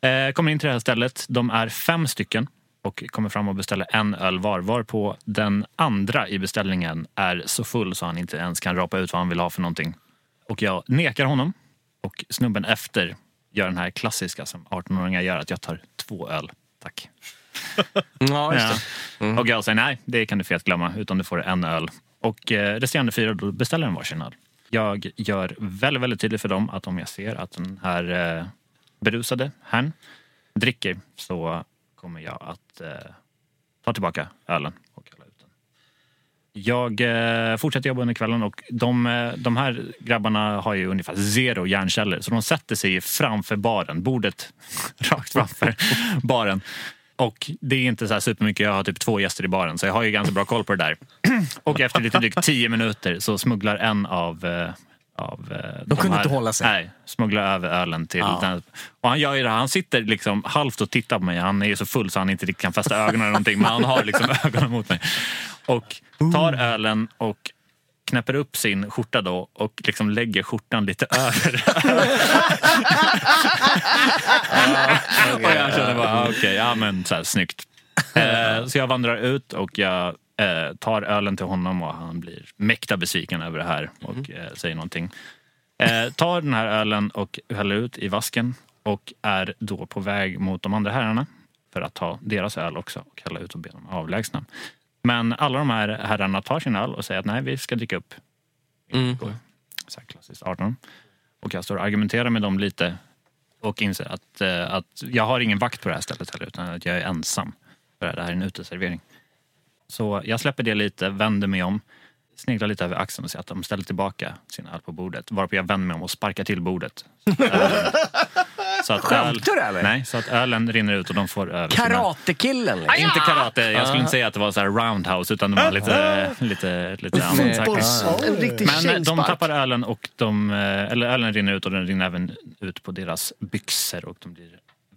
Eh, kommer in till det här stället. De är fem stycken och kommer fram och beställer en öl var. Varpå den andra i beställningen är så full så han inte ens kan rapa ut vad han vill ha för någonting. Och jag nekar honom. Och snubben efter gör den här klassiska som 18-åringar gör, att jag tar två öl. Tack.
Ja.
Ja. Och jag säger nej, det kan du fet glömma, utan du får en öl. Och eh, resterande fyra då beställer en varsin öl. Jag gör väldigt, väldigt tydligt för dem att om jag ser att den här eh, berusade herrn dricker så kommer jag att eh, ta tillbaka ölen och hälla ut den. Jag eh, fortsätter jobba under kvällen och de, eh, de här grabbarna har ju ungefär zero hjärnceller så de sätter sig framför baren, bordet rakt framför baren. Och det är inte så här supermycket, jag har typ två gäster i baren så jag har ju ganska bra koll på det där. Och efter lite drygt tio minuter så smugglar en av eh, av eh, de,
kunde
här,
inte hålla sig.
Nej, smugglar över ölen till
Ja.
den. Och han gör ju det, här, han sitter liksom halvt och tittar på mig. Han är ju så full så han inte riktigt kan fästa ögonen eller någonting. Men han har liksom ögonen mot mig. Och tar ölen och knäpper upp sin skjorta då och liksom lägger skjortan lite över. och jag känner bara, ah, okej, ja men så här, snyggt. Eh, så jag vandrar ut och jag eh, tar ölen till honom och han blir mäkta besviken över det här och eh, säger någonting. Eh, tar den här ölen och häller ut i vasken och är då på väg mot de andra herrarna för att ta deras öl också och hälla ut och be dem avlägsna. Men alla de här herrarna tar sin öl och säger att nej, vi ska dricka upp.
Mm.
Så här klassiskt 18. Och jag står och argumenterar med dem lite och inser att, eh, att jag har ingen vakt på det här stället heller utan att jag är ensam. För det här är en uteservering. Så jag släpper det lite, vänder mig om, sneglar lite över axeln och ser att de ställer tillbaka sin öl på bordet. Varpå jag vänder mig om och sparkar till bordet. Så att
Skämtar du, eller?
Nej, så att ölen rinner ut och de får sina-
Karatekillen. Liksom.
Inte karate, jag skulle inte säga att det var så här roundhouse utan det var lite, lite, lite annat
Fotbolls-
säkert.
en riktig
Men eh, de tappar ölen och de, eh, eller ölen rinner ut och den rinner även ut på deras byxor och de blir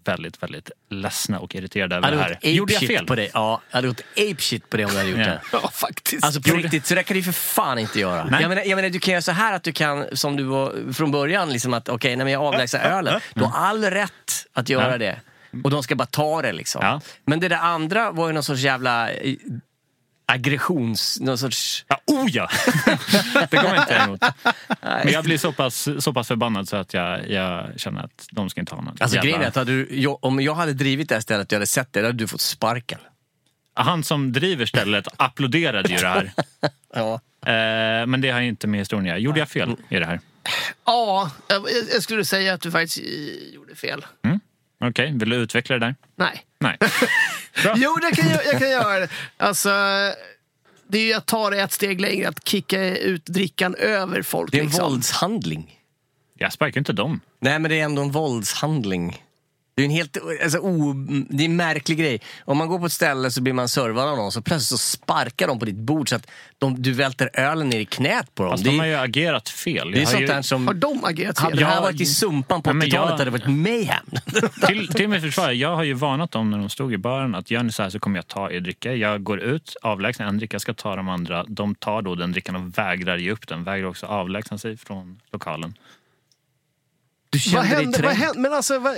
väldigt, väldigt ledsna och irriterade över det här. Gjorde jag fel?
på det? Ja, jag hade gått ape shit på det om du hade gjort
Ja.
det.
Ja, faktiskt.
Alltså på riktigt, så där kan du ju för fan inte göra.
Nej.
Jag menar, jag menar, du kan göra så här att du kan, som du var från början, liksom att okej, när jag avlägsnar ölen, du har all rätt att göra
Ja.
det. Och de ska bara ta det liksom.
Ja.
Men det där andra var ju någon sorts jävla eh, aggressions... Någon sorts...
Ja, oh ja! det kommer jag inte emot. Men jag blir så pass, så pass förbannad så att jag, jag känner att de ska inte ha något.
Alltså grejen är att hade du, jag, om jag hade drivit det här stället och jag hade sett det, då hade du fått sparken.
Han som driver stället applåderade ju det här.
Ja.
Eh, Men det har ju inte med historien att. Gjorde jag fel i det här?
Ja, jag, skulle säga att du faktiskt eh, gjorde fel.
Okej, vill du utveckla det där?
Nej.
Nej.
Jo, det kan jag, jag kan göra det. Alltså, det är ju att ta det ett steg längre, att kicka ut drickan över folk.
Det är en
liksom.
våldshandling.
Jag sparkar inte dem.
Nej, men det är ändå en våldshandling. Det är en helt alltså, o, det är en märklig grej. Om man går på ett ställe så blir man servad av någon så plötsligt så sparkar de på ditt bord så att de, du välter ölen ner i knät på dem.
Fast
det,
de har ju agerat fel.
det är
Jag har
sånt
ju-
där som...
Har de agerat fel?
Hade det här varit i Sumpan på
Nej, men
80-talet
jag-
hade det varit mayhem.
till, till mitt försvar, jag har ju varnat dem när de stod i baren att gör ni så här så kommer jag ta er dricka. Jag går ut, avlägsnar en dricka, ska ta de andra. De tar då den drickan och vägrar ge upp den. Vägrar också avlägsna sig från lokalen.
Du
Vad
kände dig
hände? Vad
trängd.
hände? Men alltså, vad,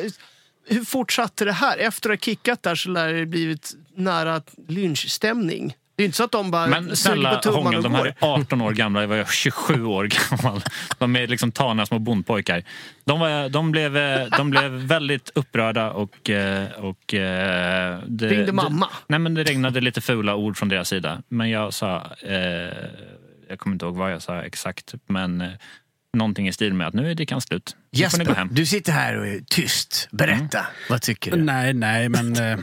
hur fortsatte det här? Efter att ha kickat där så lär det blivit nära lynchstämning. Det är inte så att de bara
Men snälla
och
de här är 18 år gamla, jag var 27 år gammal. De är liksom tana små bondpojkar. De, var, de, blev, de blev väldigt upprörda och... eh, och eh, det,
Ringde mamma?
Det, nej men det regnade lite fula ord från deras sida. Men jag sa, eh, jag kommer inte ihåg vad jag sa exakt, men eh, någonting i stil med att nu är drickan slut. Nu får ni gå
Jesper,
hem.
du sitter här och är tyst. Berätta, vad tycker du?
Nej, nej, men eh,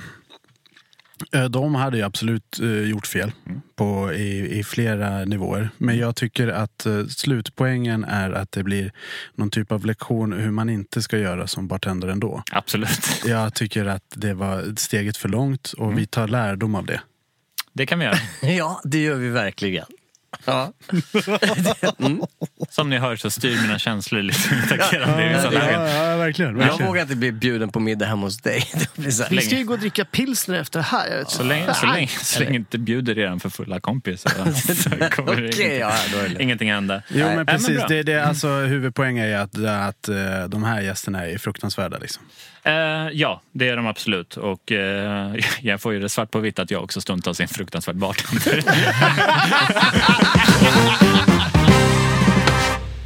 eh, de hade ju absolut eh, gjort fel på, i, i flera nivåer. Men jag tycker att eh, slutpoängen är att det blir någon typ av lektion hur man inte ska göra som bartender ändå.
Absolut.
Jag tycker att det var steget för långt och vi tar lärdom av det.
Det kan vi göra.
Ja, det gör vi verkligen. Ja.
Som ni hör så styr mina känslor lite mitt agerande i vissa lägen.
ja, verkligen.
Jag vågar inte bli bjuden på middag hemma hos dig. Det blir så här.
Vi ska ju gå och dricka pilsner efter det här. Jag vet
Så länge, så länge, så länge inte bjuder redan för fulla kompisar så kommer det
Okej, ja, då är det
ingenting hända.
Jo men precis,
bra.
det, det, alltså, huvudpoängen är att, att eh, de här gästerna är fruktansvärda. Liksom.
Uh, ja, det är de absolut. Och uh, jag får ju det svart på vitt att jag också stundtals är en fruktansvärd bartender.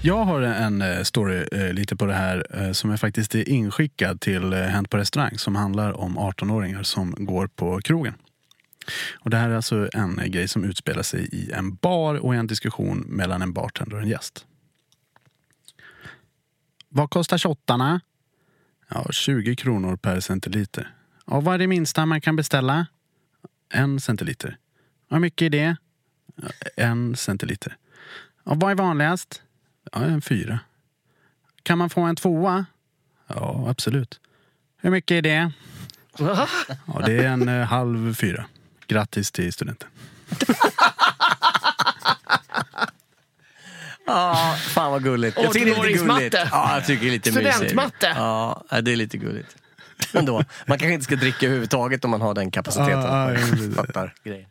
Jag har en eh, story eh, lite på det här eh, som är faktiskt är inskickad till eh, Hänt på restaurang som handlar om 18-åringar som går på krogen. Och det här är alltså en grej som utspelar sig i en bar och i en diskussion mellan en bartender och en gäst. Vad kostar shottarna? Ja, 20 kronor per centiliter. Och vad är det minsta man kan beställa? En centiliter. Hur mycket är det? En centiliter. Och vad är vanligast? Ja, en fyra. Kan man få en tvåa? Ja, absolut. Hur mycket är det? Ja, det är en eh, halv fyra. Grattis till studenten.
Ja, fan vad gulligt. Jag tycker det är lite gulligt. Ja, jag tycker det är lite mysigt.
Studentmatte.
Ja, det är lite gulligt. Ändå. Man kanske inte ska dricka överhuvudtaget om man har den kapaciteten. Fattar grejen.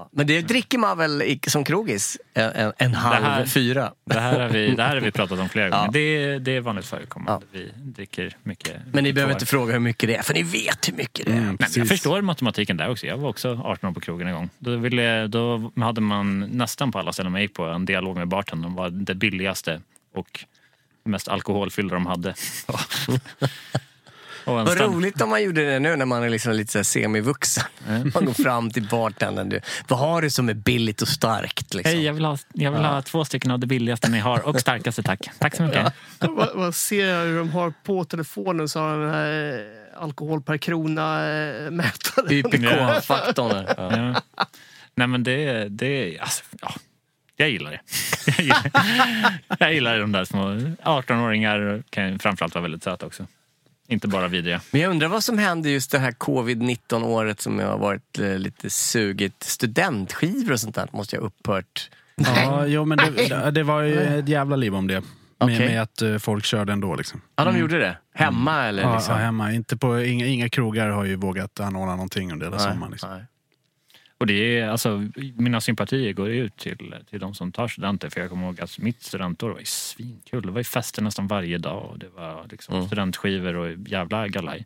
Ja, men det dricker man väl i- som krogis? En, en, en halv
här-
fyra?
Det här har vi, det här har vi pratat om flera
Ja.
gånger. Det, är- det är vanligt förekommande. Vi dricker mycket.
Men ni behöver inte fråga hur mycket det är, för ni vet hur mycket det är.
Mm,
Nej, men jag förstår matematiken där också. Jag var också 18 år på krogen en gång. Då, ville, då hade man nästan på alla ställen man gick på en dialog med bartendern. var det billigaste och mest alkoholfyllda de hade.
Vad roligt om man gjorde det nu när man är liksom lite så här semivuxen. Man går fram till bartendern. Du, vad har du som är billigt och starkt? Liksom?
Hej, jag vill, ha, jag vill ha två stycken av det billigaste ni har och starkaste tack. Tack så mycket.
vad, vad ser jag hur de har på telefonen så har den här eh, alkohol per krona-mätaren.
YPK-faktorn. här. Ja.
Ja. Nej men det, det alltså, ja. Jag gillar det. Jag gillar, jag gillar de där små 18-åringar. Kan framförallt vara väldigt söta också. Inte bara vidriga.
Men jag undrar vad som händer just det här covid-19 året som har varit eh, lite sugigt. Studentskivor och sånt där måste jag ha upphört.
Ja, jo, men det, det var ju ett jävla liv om det. Med,
Okej.
med att eh, folk körde ändå. Liksom.
Ja, de gjorde det? Hemma eller?
Ja,
Liksom?
ja, hemma. Inte på, inga, inga krogar har ju vågat anordna någonting under hela sommaren. Liksom.
nej.
Och det är, alltså, mina sympatier går ut till, till de som tar studenter. För jag kommer ihåg att mitt studentår var svinkul. Det var ju fester nästan varje dag. Och det var liksom
Mm.
studentskivor och jävla galaj.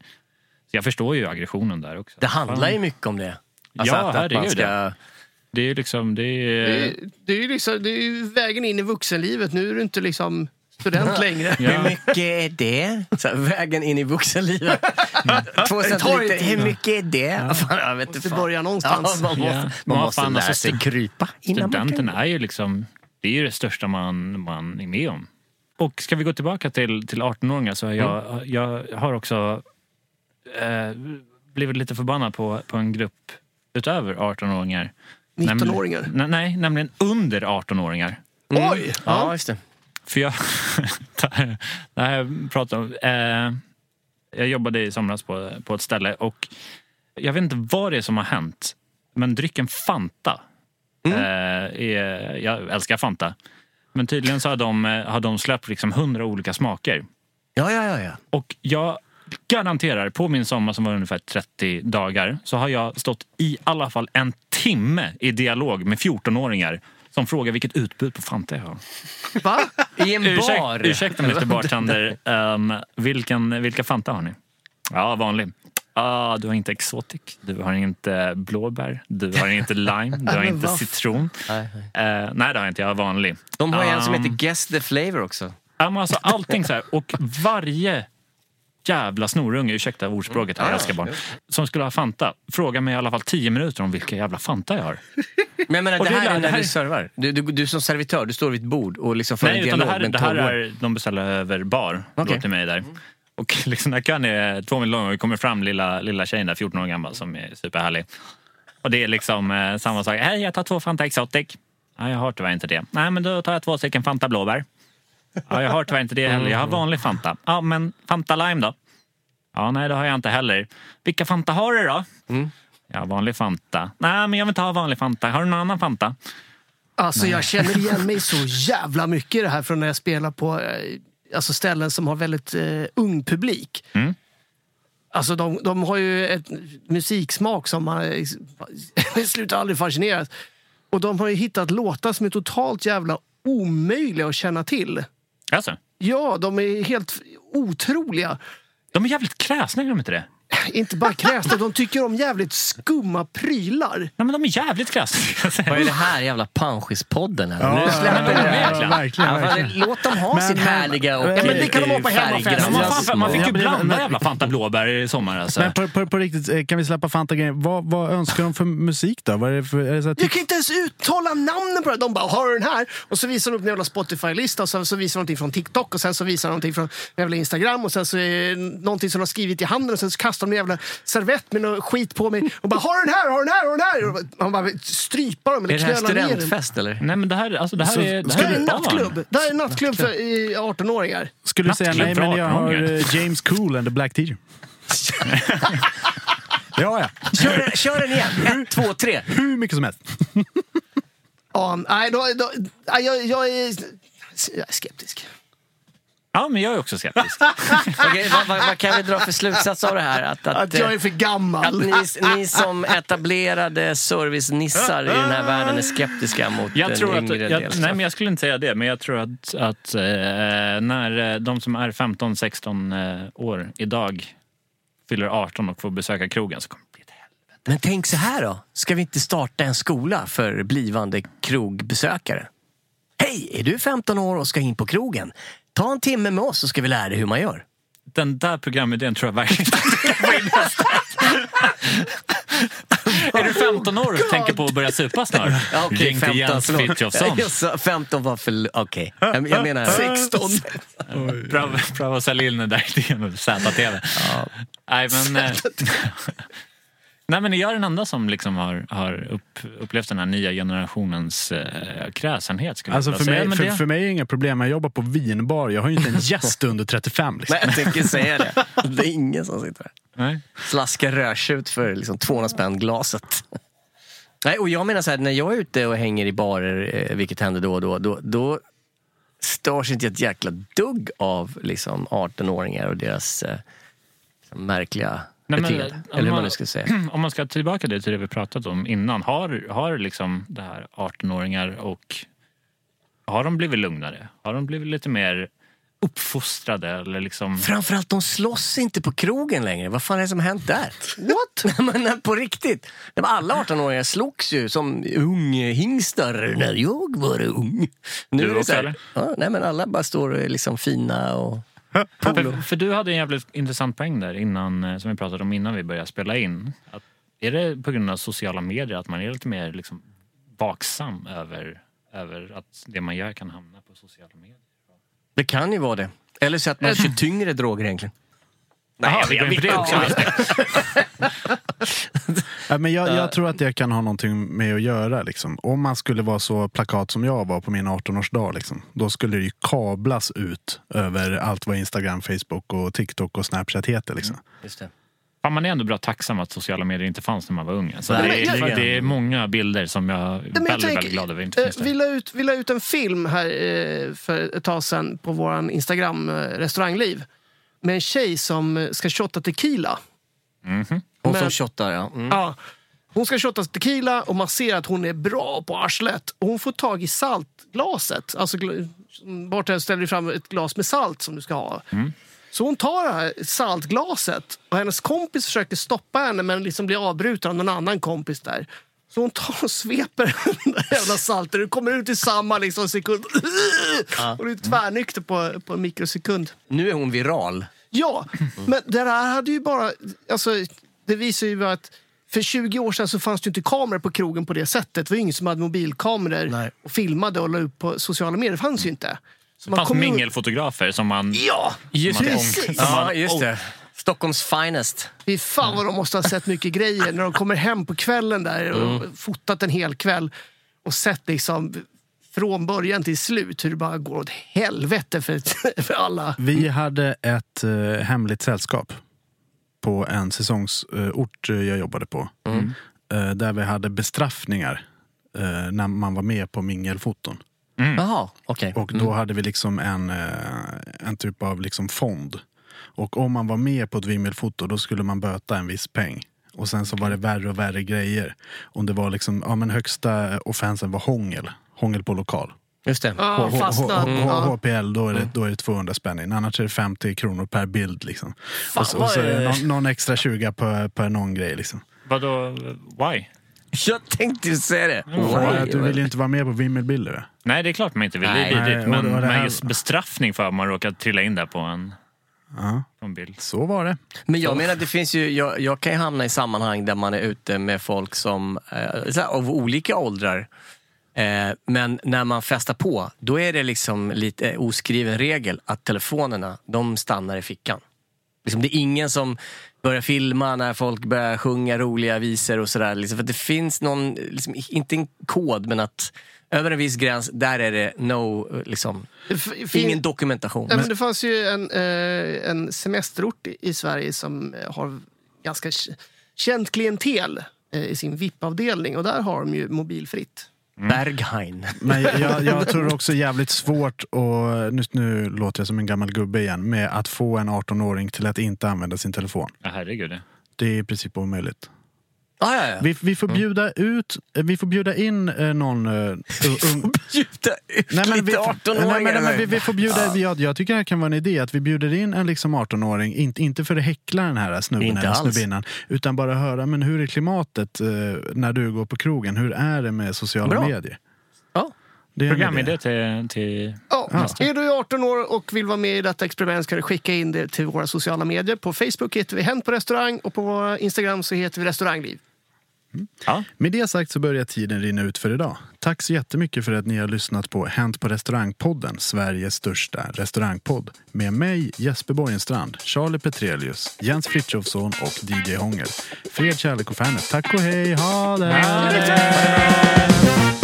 Så jag förstår ju aggressionen där också.
Det handlar ju mycket om det.
Ja,
att, att man
herregud,
ska...
Det är ju liksom, det är...
Det, är- det, är ju liksom, det är ju vägen in i vuxenlivet. Nu är du inte liksom student längre.
Ja.
Hur mycket är det? Så här, vägen in i vuxenlivet. Två
tar ju
centiliter. Hur mycket är det? Fan, jag vet inte
Måste
fan.
börja någonstans.
Ja, man måste,
Ja.
man måste
fan,
lära
alltså,
sig krypa innan man
Studenten
kan...
är ju liksom, det är ju det största man, man är med om. Och ska vi gå tillbaka till, till 18-åringar så har jag,
Mm.
jag har också eh, blivit lite förbannad på, på en grupp utöver 18-åringar.
19-åringar.
Nämligen- Nej, nej, nämligen under 18-åringar.
Oj!
Ja, just det.
För jag, det här jag pratade om, eh, jag jobbade i somras på, på ett ställe och jag vet inte vad det är som har hänt. Men drycken Fanta,
Mm.
eh, är, jag älskar Fanta. Men tydligen så har de, eh, har de släppt liksom hundra olika smaker.
Ja, ja, ja. ja.
Och jag garanterar, på min sommar som var ungefär 30 dagar så har jag stått i alla fall en timme i dialog med 14-åringar som frågar vilket utbud på Fanta jag har.
Va?
I en
Ursäk,
bar.
ursäkta Mr Bartender, um, vilken, vilka Fanta har ni? Ja, vanlig. Ah, du har inte exotic, du har inte blåbär, du har inte lime, du har inte citron.
Nej,
Eh, nej, det har jag inte. Jag har vanlig.
De har ju en som
Um,
heter Guess the flavor också.
Men alltså allting så här. Och varje jävla snorunge, ursäkta ordspråket, jag älskar barn, som skulle ha Fanta, fråga mig i alla fall tio minuter om vilka jävla Fanta jag har.
Men jag menar, det
det
här
är-
när
här-
du servar. Du, du, du som servitör, du står vid ett bord och liksom för
Nej,
en dialog
det här,
med en
det här
12
är, de beställer över bar, då till mig där. Och liksom när kön är två mil lång och det kommer fram lilla, lilla tjejen där, 14 år gammal, som är superhärlig. Och det är liksom eh, samma sak. Hej, jag tar två Fanta Exotic. Ja, jag har tyvärr inte det. Nej, men då tar jag två stycken Fanta Blåbär. Ja, jag har tyvärr inte det heller. Jag har vanlig Fanta. Ja, men Fanta Lime då? Ja, nej, det har jag inte heller. Vilka Fanta har du då? Ja, vanlig Fanta. Nej, men jag vill inte ha vanlig Fanta. Har du någon annan Fanta?
Alltså jag känner igen mig så jävla mycket i det här från när jag spelar på eh, alltså ställen som har väldigt eh, ung publik.
Mm.
Alltså de, de har ju ett musiksmak som man jag slutar aldrig fascineras. Och de har ju hittat låtar som är totalt jävla omöjliga att känna till.
Alltså,
Ja, de är helt otroliga.
de är jävligt kräsna, är de inte det?
Inte bara kräsna, de tycker om jävligt skumma prylar.
Nej, men de är jävligt kräsna.
Vad är det här jävla Panschis-podden?
Ja,
nu släpper
ja, ja,
ja, verkligen,
Ja,
verkligen.
Låt dem ha
Men- men-
härliga och
Ja, men
det kan de ha på hemmafest.
man, fick ju blanda jävla Fanta blåbär i sommar alltså.
Men på, på, på riktigt, eh, kan vi släppa Fanta-grejen? Vad, vad önskar de för musik då? Vad är det för, är det så här,
Jag kan inte ens uttala namnen på det. De bara, har du den här? Och så visar de upp en jävla Spotify-lista och sen så visar de någonting från TikTok och sen så visar de någonting från jävla Instagram och sen så är någonting som de har skrivit i handen och sen så kastar de en jävla servett med något skit på mig och bara, har den här, har den här, har den här? Och man bara vill strypa dem
Är
eller
det här studentfest eller?
Nej men det här, alltså, det här
Så-
är... Det här
är en nattklubb. Det här är en nattklubb för i 18-åringar.
skulle du säga nej, men jag har
18-åringar.
eh, James Cool and the Black Teacher. Ja, ja.
Kör, den- kör den igen. Ett, två, tre.
Hur mycket som helst.
Ja, nej, då, då, jag, jag, är, jag är skeptisk.
Ja, men jag är också skeptisk.
Okej, vad, vad, vad kan vi dra för slutsats av det här? Att, att,
Att jag är för gammal.
att ni, ni som etablerade servicenissar i den här världen är skeptiska mot
Jag
den
tror att,
yngre
jag,
delen.
nej, men jag skulle inte säga det, men jag tror att, att eh, när eh, de som är 15-16 eh, år idag fyller 18 och får besöka krogen så kommer det bli ett helvete.
Men tänk så här då. Ska vi inte starta en skola för blivande krogbesökare? Hej, är du 15 år och ska in på krogen? Ta en timme med oss så ska vi lära dig hur man gör.
Den där programidén tror jag verkligen. Är du 15 år och tänker på att börja supa snart?
Ja, okej,
Ring till Jens. Frithiofsson.
Jag sa 15 var för... Okej. Jag, jag menar...
16.
Pröva, pröva att sälja in den där idén med ZTV. Nej, men, eh, nej, men jag är den enda som liksom har, har upp, upplevt den här nya generationens eh, kräsenhet. Skulle
Alltså
jag
för, mig, för,
det-
för mig är det inga problem. Jag jobbar på vinbar. Jag har ju inte en gäst under 35. Liksom.
Nej, jag tänker säga det. Det är ingen som sitter där.
Nej.
Slaskar rödtjut för liksom 200 spänn glaset. Nej, och jag menar så här, när jag är ute och hänger i barer, eh, vilket händer då och då, då, då störs inte ett jäkla dugg av liksom 18-åringar och deras eh, liksom märkliga
Nej, men,
beteende.
om
Eller hur man
man-
nu ska säga.
Om man ska tillbaka det till det vi pratat om innan. Har, har liksom det här 18-åringar och har de blivit lugnare? Har de blivit lite mer uppfostrade? Eller liksom...
Framförallt, de slåss inte på krogen längre. Vad fan är det som har hänt där?
What?
Nej, men på riktigt. Alla 18-åringar slogs ju som unghingstar när jag var ung. Nu
Du
är det
också,
så här,
eller?
ja, nej, men alla bara står eh, liksom fina och...
För, för du hade en jävligt intressant poäng där innan, eh, som vi pratade om innan vi började spela in. Att är det på grund av sociala medier att man är lite mer liksom vaksam över, över att det man gör kan hamna på sociala medier?
Det kan ju vara det. Eller så att man kör tyngre droger egentligen.
Nej, jag vet också.
Ja, men jag, jag tror att det kan ha någonting med att göra. Liksom. Om man skulle vara så plakat som jag var på min 18-årsdag, liksom, då skulle det ju kablas ut över allt vad Instagram, Facebook, och TikTok och Snapchat heter. Liksom.
Just det.
Fan, man är ändå bra tacksam att sociala medier inte fanns när man var ung. Så
Nej,
det, är,
verkligen.
det är många bilder som jag är
men jag
väldigt,
tänker,
väldigt glad över inte
Eh, vi, la ut, vi la ut en film här eh, för ett tag sedan på vår Instagram eh, restaurangliv. Med en tjej som eh, ska shotta tequila.
Mhm.
Hon
Men-
som shottar, ja. Mm.
Ja. Hon ska shotta tequila och man ser att hon är bra på arslet. Och hon får tag i saltglaset. Alltså, bartendern ställer fram ett glas med salt som du ska ha. Så hon tar det här saltglaset och hennes kompis försöker stoppa henne men liksom blir avbruten av någon annan kompis där. Så hon tar och sveper den där jävla saltet. Det kommer ut i samma liksom sekund. Och du är tvärnykter på, på en mikrosekund.
Nu är hon viral.
Ja, men det här hade ju bara... Alltså, det visar ju att för 20 år sedan så fanns det inte kameror på krogen på det sättet. Det var ju ingen som hade mobilkameror
Nej.
och filmade och la upp på sociala medier. Det fanns ju inte. Så
Det fanns mingelfotografer som man...
Ja,
Just
man
precis.
som
Ja,
man-
just det. Stockholms finest.
Fy fan vad de måste ha sett mycket grejer när de kommer hem på kvällen där och fotat en hel kväll och sett liksom från början till slut hur det bara går åt helvete för, för alla.
Vi hade ett eh, hemligt sällskap på en säsongsort eh, jag jobbade på. Eh, där vi hade bestraffningar eh, när man var med på mingelfoton.
Jaha, okej.
Och då hade vi liksom en, eh, en typ av liksom fond. Och om man var med på ett vimmelfoto då skulle man böta en viss peng. Och sen så var det värre och värre grejer. Om det var liksom, ja men högsta offensen var hångel. Hångel på lokal.
Just det.
Ja,
H- H-
fastna.
H- H-
Ja.
HPL, då är, det, då är det 200 spänn. Annars är det 50 kronor per bild. Liksom. och, så, och
vad
så är det någon, någon extra 20 per, per någon grej. Liksom.
Vadå, why?
Jag tänkte ju säga det.
Och att du vill ju inte vara med på vimmelbilder.
Nej, det är klart man inte vill. Det
Nej.
är vidrigt.
Nej, och
Men,
det det
men
här-
just bestraffning för att man råkar trilla in där på en,
Ja,
på en bild.
så var det.
Men jag menar, det finns ju, jag, jag kan ju hamna i sammanhang där man är ute med folk som, eh, av olika åldrar. Eh, men när man festar på, då är det liksom lite oskriven regel att telefonerna, de stannar i fickan. Liksom, det är ingen som börjar filma när folk börjar sjunga roliga visor och sådär. Liksom, för det finns någon, liksom, inte en kod, men att över en viss gräns, där är det no, liksom, ingen dokumentation.
Men det fanns ju en, eh, en semesterort i, Sverige som har ganska känt klientel eh, i sin VIP-avdelning och där har de ju mobilfritt.
Berghain.
Men jag, jag tror också jävligt svårt, och nu, nu låter jag som en gammal gubbe igen, med att få en 18-åring till att inte använda sin telefon.
Ja, herregud.
Det är i princip omöjligt.
Ah, ja, ja.
Vi, vi får bjuda ut, eh, vi får bjuda in eh, någon... Uh, ung,
Bjuda ut
Nej, men vi,
lite
nej,
18-åringar.
men, nej, men vi, vi får bjuda, jag, jag tycker det här kan vara en idé att vi bjuder in en liksom 18-åring, inte, inte för att häckla den här snubben
Inte
eller snubbinnan, utan bara höra men hur är klimatet eh, när du går på krogen? Hur är det med sociala
Bra.
medier?
Ja.
Det
Programidé
idé.
till, till
Ja, Är du 18 år och vill vara med i detta experiment ska du skicka in det till våra sociala medier. På Facebook heter vi Hänt på restaurang och på Instagram så heter vi Restaurangliv.
Med det sagt så börjar tiden rinna ut för idag. Tack så jättemycket för att ni har lyssnat på Hänt på restaurangpodden, Sveriges största restaurangpodd. Med mig Jesper Borgenstrand, Charlie Petrelius, Jens Frithiofsson och DJ Hångel. Fred, kärlek och fanet. Tack och hej, ha det!